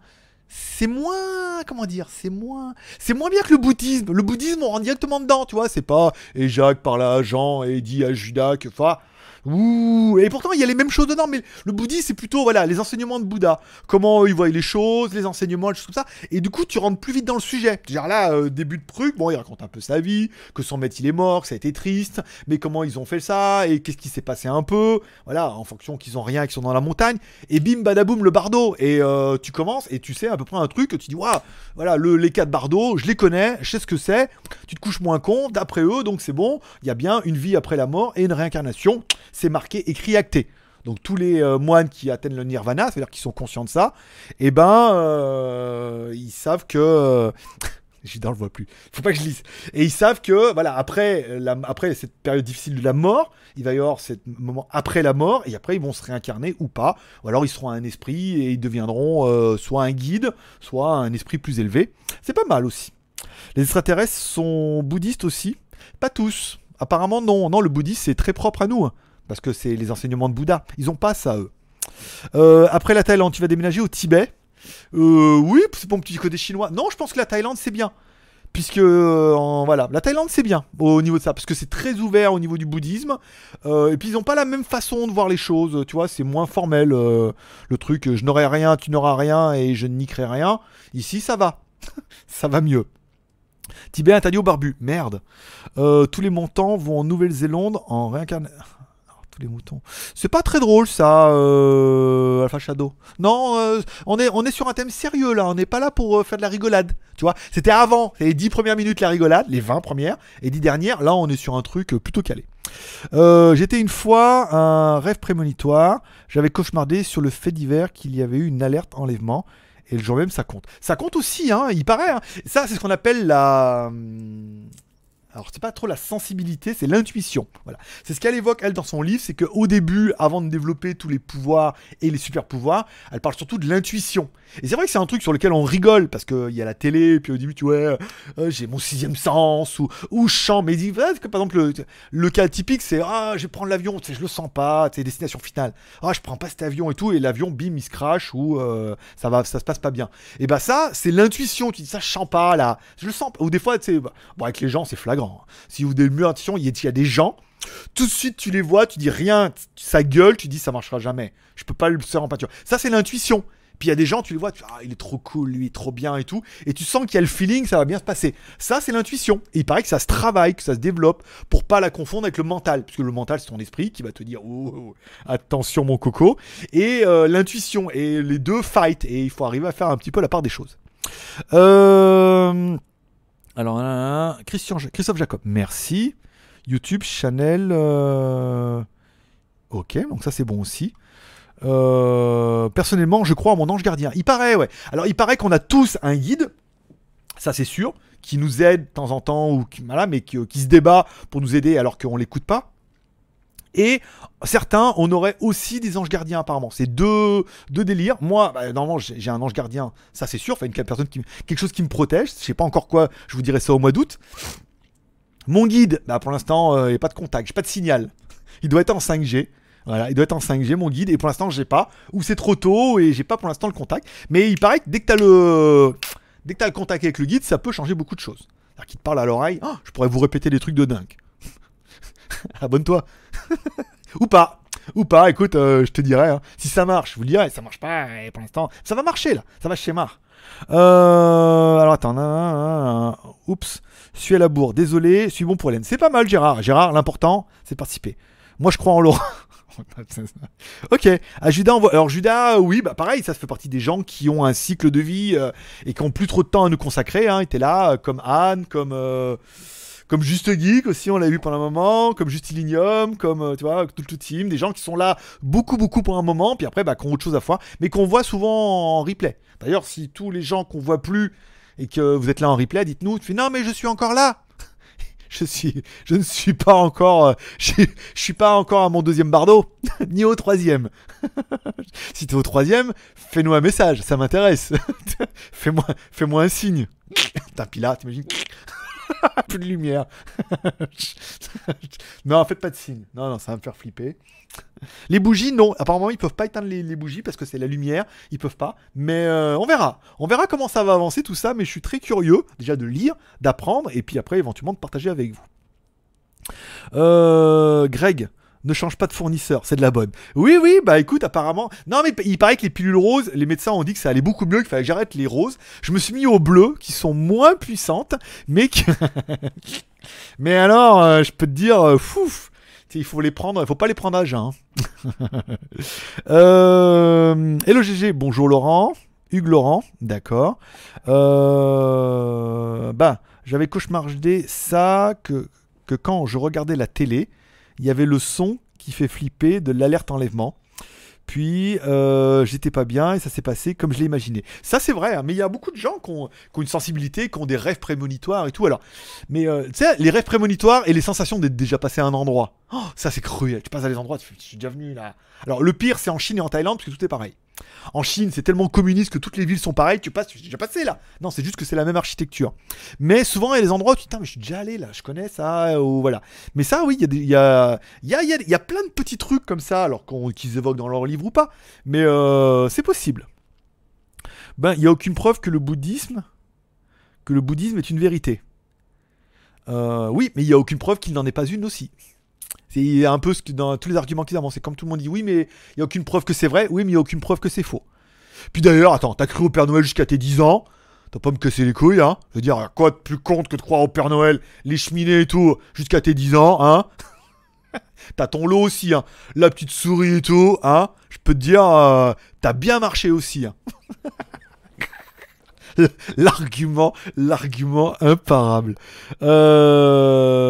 C'est moins. Comment dire C'est moins. C'est moins bien que le bouddhisme. Le bouddhisme, on rentre directement dedans, tu vois. C'est pas. Et Jacques parla à Jean et dit à Judas que. Enfin. Ouh, et pourtant il y a les mêmes choses dedans, mais le bouddhisme c'est plutôt voilà les enseignements de Bouddha, comment il voit les choses, les enseignements, les choses comme ça, et du coup tu rentres plus vite dans le sujet. Genre là, euh, début de truc, bon il raconte un peu sa vie, que son maître il est mort, que ça a été triste, mais comment ils ont fait ça, et qu'est-ce qui s'est passé un peu, voilà, en fonction qu'ils ont rien, qu'ils sont dans la montagne, et bim badaboum le bardo, et euh, tu commences, et tu sais à peu près un truc, tu dis waouh, voilà, le, les quatre bardos, je les connais, je sais ce que c'est, tu te couches moins con, d'après eux, donc c'est bon, il y a bien une vie après la mort et une réincarnation, c'est marqué, écrit, acté. Donc tous les euh, moines qui atteignent le nirvana, c'est-à-dire qui sont conscients de ça, et ben euh, ils savent que euh, Gidon le voit plus. Faut pas que je lise. Et ils savent que voilà après la, après cette période difficile de la mort, il va y avoir ce moment après la mort et après ils vont se réincarner ou pas, ou alors ils seront un esprit et ils deviendront euh, soit un guide, soit un esprit plus élevé. C'est pas mal aussi. Les extraterrestres sont bouddhistes aussi, pas tous. Apparemment non, non le bouddhisme c'est très propre à nous. Parce que c'est les enseignements de Bouddha. Ils ont pas ça, eux. Euh, après la Thaïlande, tu vas déménager au Tibet. Euh, oui, c'est pour mon petit côté chinois. Non, je pense que la Thaïlande, c'est bien. Puisque, euh, voilà, la Thaïlande, c'est bien au niveau de ça. Parce que c'est très ouvert au niveau du bouddhisme. Et puis, ils n'ont pas la même façon de voir les choses. Tu vois, c'est moins formel. le truc, je n'aurai rien, tu n'auras rien et je niquerai rien. Ici, ça va. ça va mieux. Tibet interdit aux barbus. Merde. Tous les montants vont en Nouvelle-Zélande en réincarnation. Les moutons. C'est pas très drôle ça, euh, Alpha Shadow. Non, euh, on, est, on est sur un thème sérieux là, on n'est pas là pour euh, faire de la rigolade. Tu vois, c'était avant, c'est les 10 premières minutes la rigolade, les 20 premières, et 10 dernières, là on est sur un truc euh, plutôt calé. Euh, J'étais une fois un rêve prémonitoire, j'avais cauchemardé sur le fait divers qu'il y avait eu une alerte enlèvement. Et le jour même, ça compte. Ça compte aussi, hein, il paraît. hein. Ça, c'est ce qu'on appelle la. Alors, c'est pas trop la sensibilité, c'est l'intuition. Voilà. C'est ce qu'elle évoque, elle, dans son livre, c'est qu'au début, avant de développer tous les pouvoirs et les super pouvoirs, elle parle surtout de l'intuition. Et c'est vrai que c'est un truc sur lequel on rigole, parce qu'il y a la télé, puis au début, tu vois, euh, euh, j'ai mon sixième sens, ou, ou je chante, mais il dit, c'est que, par exemple, le, le cas typique, c'est, ah, je vais prendre l'avion, tu sais, je le sens pas, sais, destination finale. Ah, je prends pas cet avion et tout, et l'avion, bim, il se crache, ou euh, ça va, ça se passe pas bien. Et bah ça, c'est l'intuition, tu dis, ça, je sens pas, là, je le sens pas. Ou des fois, tu sais, bah, bon, avec les gens, c'est flagrant. Si vous avez mieux intuition, il y, a- des gens, tout de suite tu les vois, tu dis rien, ça gueule, tu dis ça marchera jamais. Je peux pas le faire en peinture. Ça c'est l'intuition. Puis il y a des gens, tu les vois, tu ah, il est trop cool, lui, trop bien et tout. Et tu sens qu'il y a le feeling, ça va bien se passer. Ça, c'est l'intuition. Et il paraît que ça se travaille, que ça se développe pour pas la confondre avec le mental. Puisque le mental, c'est ton esprit qui va te dire, oh, oh, attention, mon coco. Et euh, l'intuition. Et les deux fight. Et il faut arriver à faire un petit peu la part des choses. Euh. Alors, Christophe Jacob, merci. YouTube, Chanel. euh, Ok, donc ça c'est bon aussi. Euh, Personnellement, je crois en mon ange gardien. Il paraît, ouais. Alors, il paraît qu'on a tous un guide, ça c'est sûr, qui nous aide de temps en temps, ou qui, voilà, mais qui, qui se débat pour nous aider alors qu'on l'écoute pas. Et certains, on aurait aussi des anges gardiens apparemment. C'est deux, deux délires. Moi, bah, normalement, j'ai un ange gardien, ça c'est sûr. Enfin, une personne qui, quelque chose qui me protège. Je sais pas encore quoi. Je vous dirai ça au mois d'août. Mon guide, bah, pour l'instant, euh, il n'y a pas de contact, j'ai pas de signal. Il doit être en 5G. Voilà, il doit être en 5G mon guide et pour l'instant j'ai pas ou c'est trop tôt et j'ai pas pour l'instant le contact. Mais il paraît que dès que t'as le dès que t'as le contact avec le guide, ça peut changer beaucoup de choses. C'est-à-dire qu'il te parle à l'oreille, Oh, je pourrais vous répéter des trucs de dingue. Abonne-toi. ou pas. Ou pas, écoute, euh, je te dirai. hein. Si ça marche, je vous le dirai. Ça marche pas pour l'instant. Ça va marcher là. Ça va chez Mar. Euh, alors attends. Oups. Suis à la bourre. Désolé. Suis bon pour Hélène. C'est pas mal, Gérard. Gérard, l'important, c'est participer. Moi, je crois en Laurent. ok. À Judas, alors Judas, oui, bah pareil, ça fait partie des gens qui ont un cycle de vie euh, et qui ont plus trop de temps à nous consacrer. Hein. Il était là, comme Anne, comme comme Juste Geek aussi, on l'a vu pendant un moment, comme Justilinium, comme euh, tu vois, tout team, des gens qui sont là beaucoup beaucoup pour un moment, puis après bah, qui ont autre chose à faire, mais qu'on voit souvent en replay. D'ailleurs, si tous les gens qu'on voit plus et que vous êtes là en replay, dites-nous, tu fais non mais je suis encore là. Je suis, je ne suis pas encore, euh, je, suis pas encore à mon deuxième bardeau, ni au troisième. si t'es au troisième, fais-nous un message, ça m'intéresse. fais-moi, fais-moi un signe. Puis là, t'imagines Plus de lumière. non, faites pas de signe. Non, non, ça va me faire flipper. Les bougies, non. Apparemment, ils peuvent pas éteindre les, bougies parce que c'est la lumière. Ils peuvent pas. Mais euh, on verra. On verra comment ça va avancer tout ça. Mais je suis très curieux déjà de lire, d'apprendre et puis après éventuellement de partager avec vous. Euh, Greg. Ne change pas de fournisseur, c'est de la bonne. Oui, oui, bah écoute, apparemment. Non, mais il paraît que les pilules roses, les médecins ont dit que ça allait beaucoup mieux, qu'il fallait que j'arrête les roses. Je me suis mis aux bleus, qui sont moins puissantes, mais qui. mais alors, euh, je peux te dire, euh, fouf, il faut les prendre, il faut pas les prendre à jeun. hein. euh, hello GG, bonjour Laurent. Hugues Laurent, d'accord. Bah, j'avais cauchemardé ça que, que quand je regardais la télé, il y avait le son qui fait flipper de l'alerte enlèvement. Puis euh, j'étais pas bien et ça s'est passé comme je l'ai imaginé. Ça c'est vrai, hein, mais il y a beaucoup de gens qui ont, une sensibilité, qui ont des rêves prémonitoires et tout. Alors, mais euh, tu sais, les rêves prémonitoires et les sensations d'être déjà passé à un endroit. Oh, ça c'est cruel. Tu passes à des endroits, tu je suis déjà venu là. Alors le pire c'est en Chine et en Thaïlande parce que tout est pareil. En Chine, c'est tellement communiste que toutes les villes sont pareilles, tu passes, tu es déjà passé là. Non, c'est juste que c'est la même architecture. Mais souvent, il y a des endroits où tu dis, mais je suis déjà allé là, je connais ça, ou voilà. Mais ça, oui, il y, a y, a, y, a, y, a, plein de petits trucs comme ça, alors qu'ils évoquent dans leur livre ou pas. Mais euh, c'est possible. Ben, il n'y a aucune preuve que le bouddhisme, que le bouddhisme est une vérité. Euh, oui, mais il n'y a aucune preuve qu'il n'en est pas une aussi. C'est un peu ce que dans tous les arguments qu'ils avancent. C'est comme tout le monde dit oui, mais il n'y a aucune preuve que c'est vrai. Oui, mais il n'y a aucune preuve que c'est faux. Puis d'ailleurs, attends, t'as cru au Père Noël jusqu'à tes 10 ans? T'as pas me casser les couilles, hein? Je veux dire, quoi de plus con que de croire au Père Noël, les cheminées et tout, jusqu'à tes 10 ans, hein? t'as ton lot aussi, hein. La petite souris et tout, hein? Je peux te dire, euh, t'as bien marché aussi, hein. L'argument, l'argument imparable. Euh...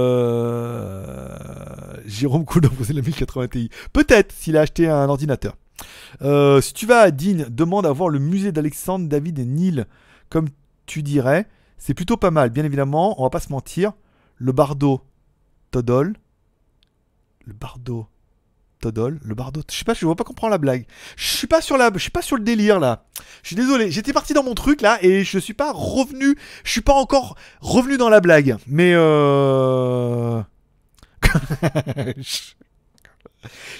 Jérôme Coulon, c'est la 1080 Ti. Peut-être s'il a acheté un ordinateur. Euh, si tu vas à Dean, demande à voir le musée d'Alexandre, David et Neil, comme tu dirais. C'est plutôt pas mal, bien évidemment, on va pas se mentir. Le bardo Todol. Le bardo Le bardo. Je sais pas, je vois pas comprendre la blague. Je suis pas sur la, je suis pas sur le délire là. Je suis désolé, j'étais parti dans mon truc là et je suis pas revenu. Je suis pas encore revenu dans la blague. Mais euh.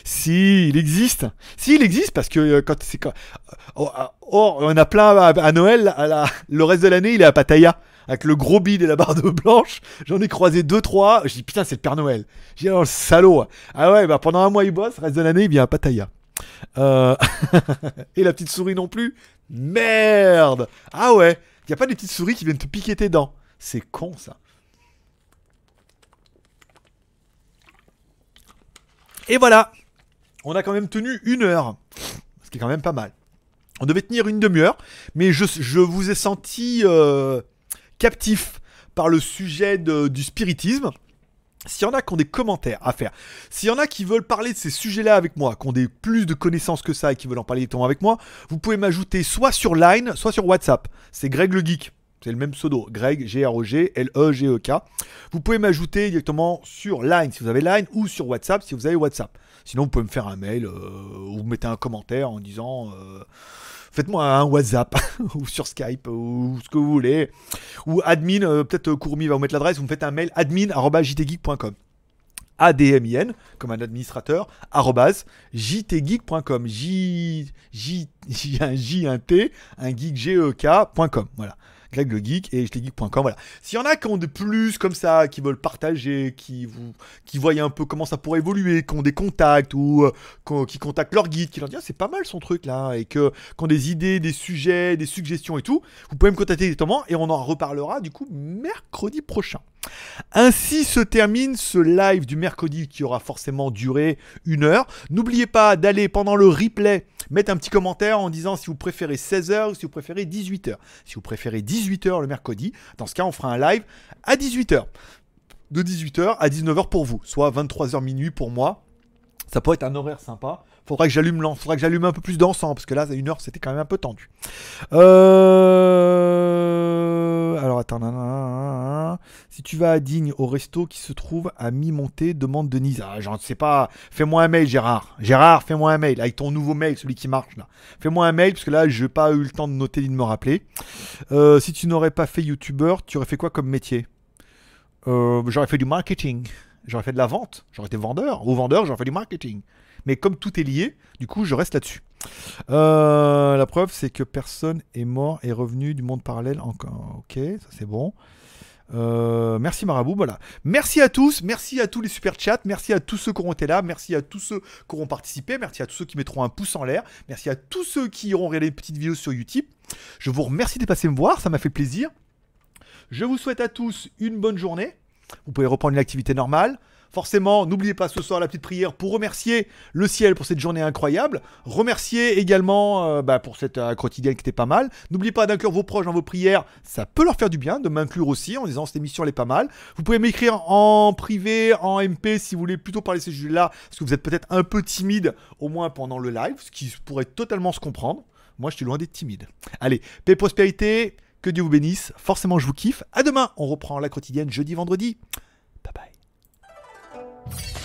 si, il existe. Si, il existe parce que euh, quand c'est quand. Oh, ah, oh, on a plein à, Noël. le reste de l'année, il est à Pattaya. Avec le gros bide et la barbe blanche. J'en ai croisé deux, trois. Je dis putain, c'est le Père Noël. J'ai dit, oh, le salaud. Ah ouais, bah pendant un mois, il bosse. Reste de l'année, il vient à Pattaya. Euh, et la petite souris non plus. Merde. Ah ouais. Il a pas des petites souris qui viennent te piquer tes dents. C'est con ça. Et voilà. On a quand même tenu une heure. Ce qui est quand même pas mal. On devait tenir une demi-heure. Mais je, je vous ai senti euh, captif par le sujet de- du spiritisme. S'il y en a qui ont des commentaires à faire, s'il y en a qui veulent parler de ces sujets-là avec moi, qui ont des, plus de connaissances que ça et qui veulent en parler directement avec moi, vous pouvez m'ajouter soit sur Line, soit sur WhatsApp. C'est Greg le Geek. C'est le même pseudo. Greg, G-R-O-G, L-E-G-E-K. Vous pouvez m'ajouter directement sur Line si vous avez Line ou sur WhatsApp si vous avez WhatsApp. Sinon, vous pouvez me faire un mail euh, ou vous mettez un commentaire en disant euh, Faites-moi un WhatsApp ou sur Skype ou ce que vous voulez. Ou admin, euh, peut-être euh, Courmi va vous mettre l'adresse, vous me faites un mail admin.jtgeek.com. ADMIN, comme un administrateur, jtgeek.com. J, J, J, un J, un T, un geek, G-E-K.com. Voilà. Le geek et. Voilà. S'il y en a qui ont des plus comme ça, qui veulent partager, qui vous, qui voient un peu comment ça pourrait évoluer, qui ont des contacts ou euh, qui contactent leur guide, qui leur disent ah, c'est pas mal son truc là, et que, qui ont des idées, des sujets, des suggestions et tout, vous pouvez me contacter directement et on en reparlera du coup mercredi prochain. Ainsi se termine ce live du mercredi qui aura forcément duré une heure. N'oubliez pas d'aller pendant le replay mettre un petit commentaire en disant si vous préférez 16h ou si vous préférez 18h. Si vous préférez 18h le mercredi, dans ce cas on fera un live à 18h. De 18h à 19h pour vous, soit 23h minuit pour moi. Ça pourrait être un horaire sympa. Faudra que j'allume un peu plus d'encens parce que là, une heure, c'était quand même un peu tendu. Euh... Alors attends, si tu vas à Digne au resto qui se trouve à mi-montée, demande Denise. Ah, j'en sais pas. Fais-moi un mail, Gérard. Gérard, fais-moi un mail avec ton nouveau mail, celui qui marche là. Fais-moi un mail parce que là, j'ai pas eu le temps de noter ni de me rappeler. Euh, si tu n'aurais pas fait youtubeur, tu aurais fait quoi comme métier? Euh, J'aurais fait du marketing. J'aurais fait de la vente. J'aurais été vendeur. Ou vendeur, j'aurais fait du marketing. Mais comme tout est lié, du coup, je reste là-dessus. Euh, la preuve, c'est que personne est mort et revenu du monde parallèle encore. Ok, ça c'est bon. Euh, merci Marabout, voilà. Merci à tous, merci à tous les super chats, merci à tous ceux qui auront été là, merci à tous ceux qui auront participé, merci à tous ceux qui mettront un pouce en l'air, merci à tous ceux qui auront regardé les petites vidéos sur YouTube. Je vous remercie d'être passé me voir, ça m'a fait plaisir. Je vous souhaite à tous une bonne journée. Vous pouvez reprendre une activité normale. Forcément, n'oubliez pas ce soir la petite prière pour remercier le ciel pour cette journée incroyable. Remercier également euh, bah, pour cette euh, quotidienne qui était pas mal. N'oubliez pas d'inclure vos proches dans vos prières. Ça peut leur faire du bien de m'inclure aussi en disant cette émission elle est pas mal. Vous pouvez m'écrire en privé, en MP si vous voulez plutôt parler de ces sujets-là parce que vous êtes peut-être un peu timide au moins pendant le live, ce qui pourrait totalement se comprendre. Moi, je suis loin d'être timide. Allez, paix prospérité, que Dieu vous bénisse. Forcément, je vous kiffe. À demain, on reprend la quotidienne jeudi, vendredi. you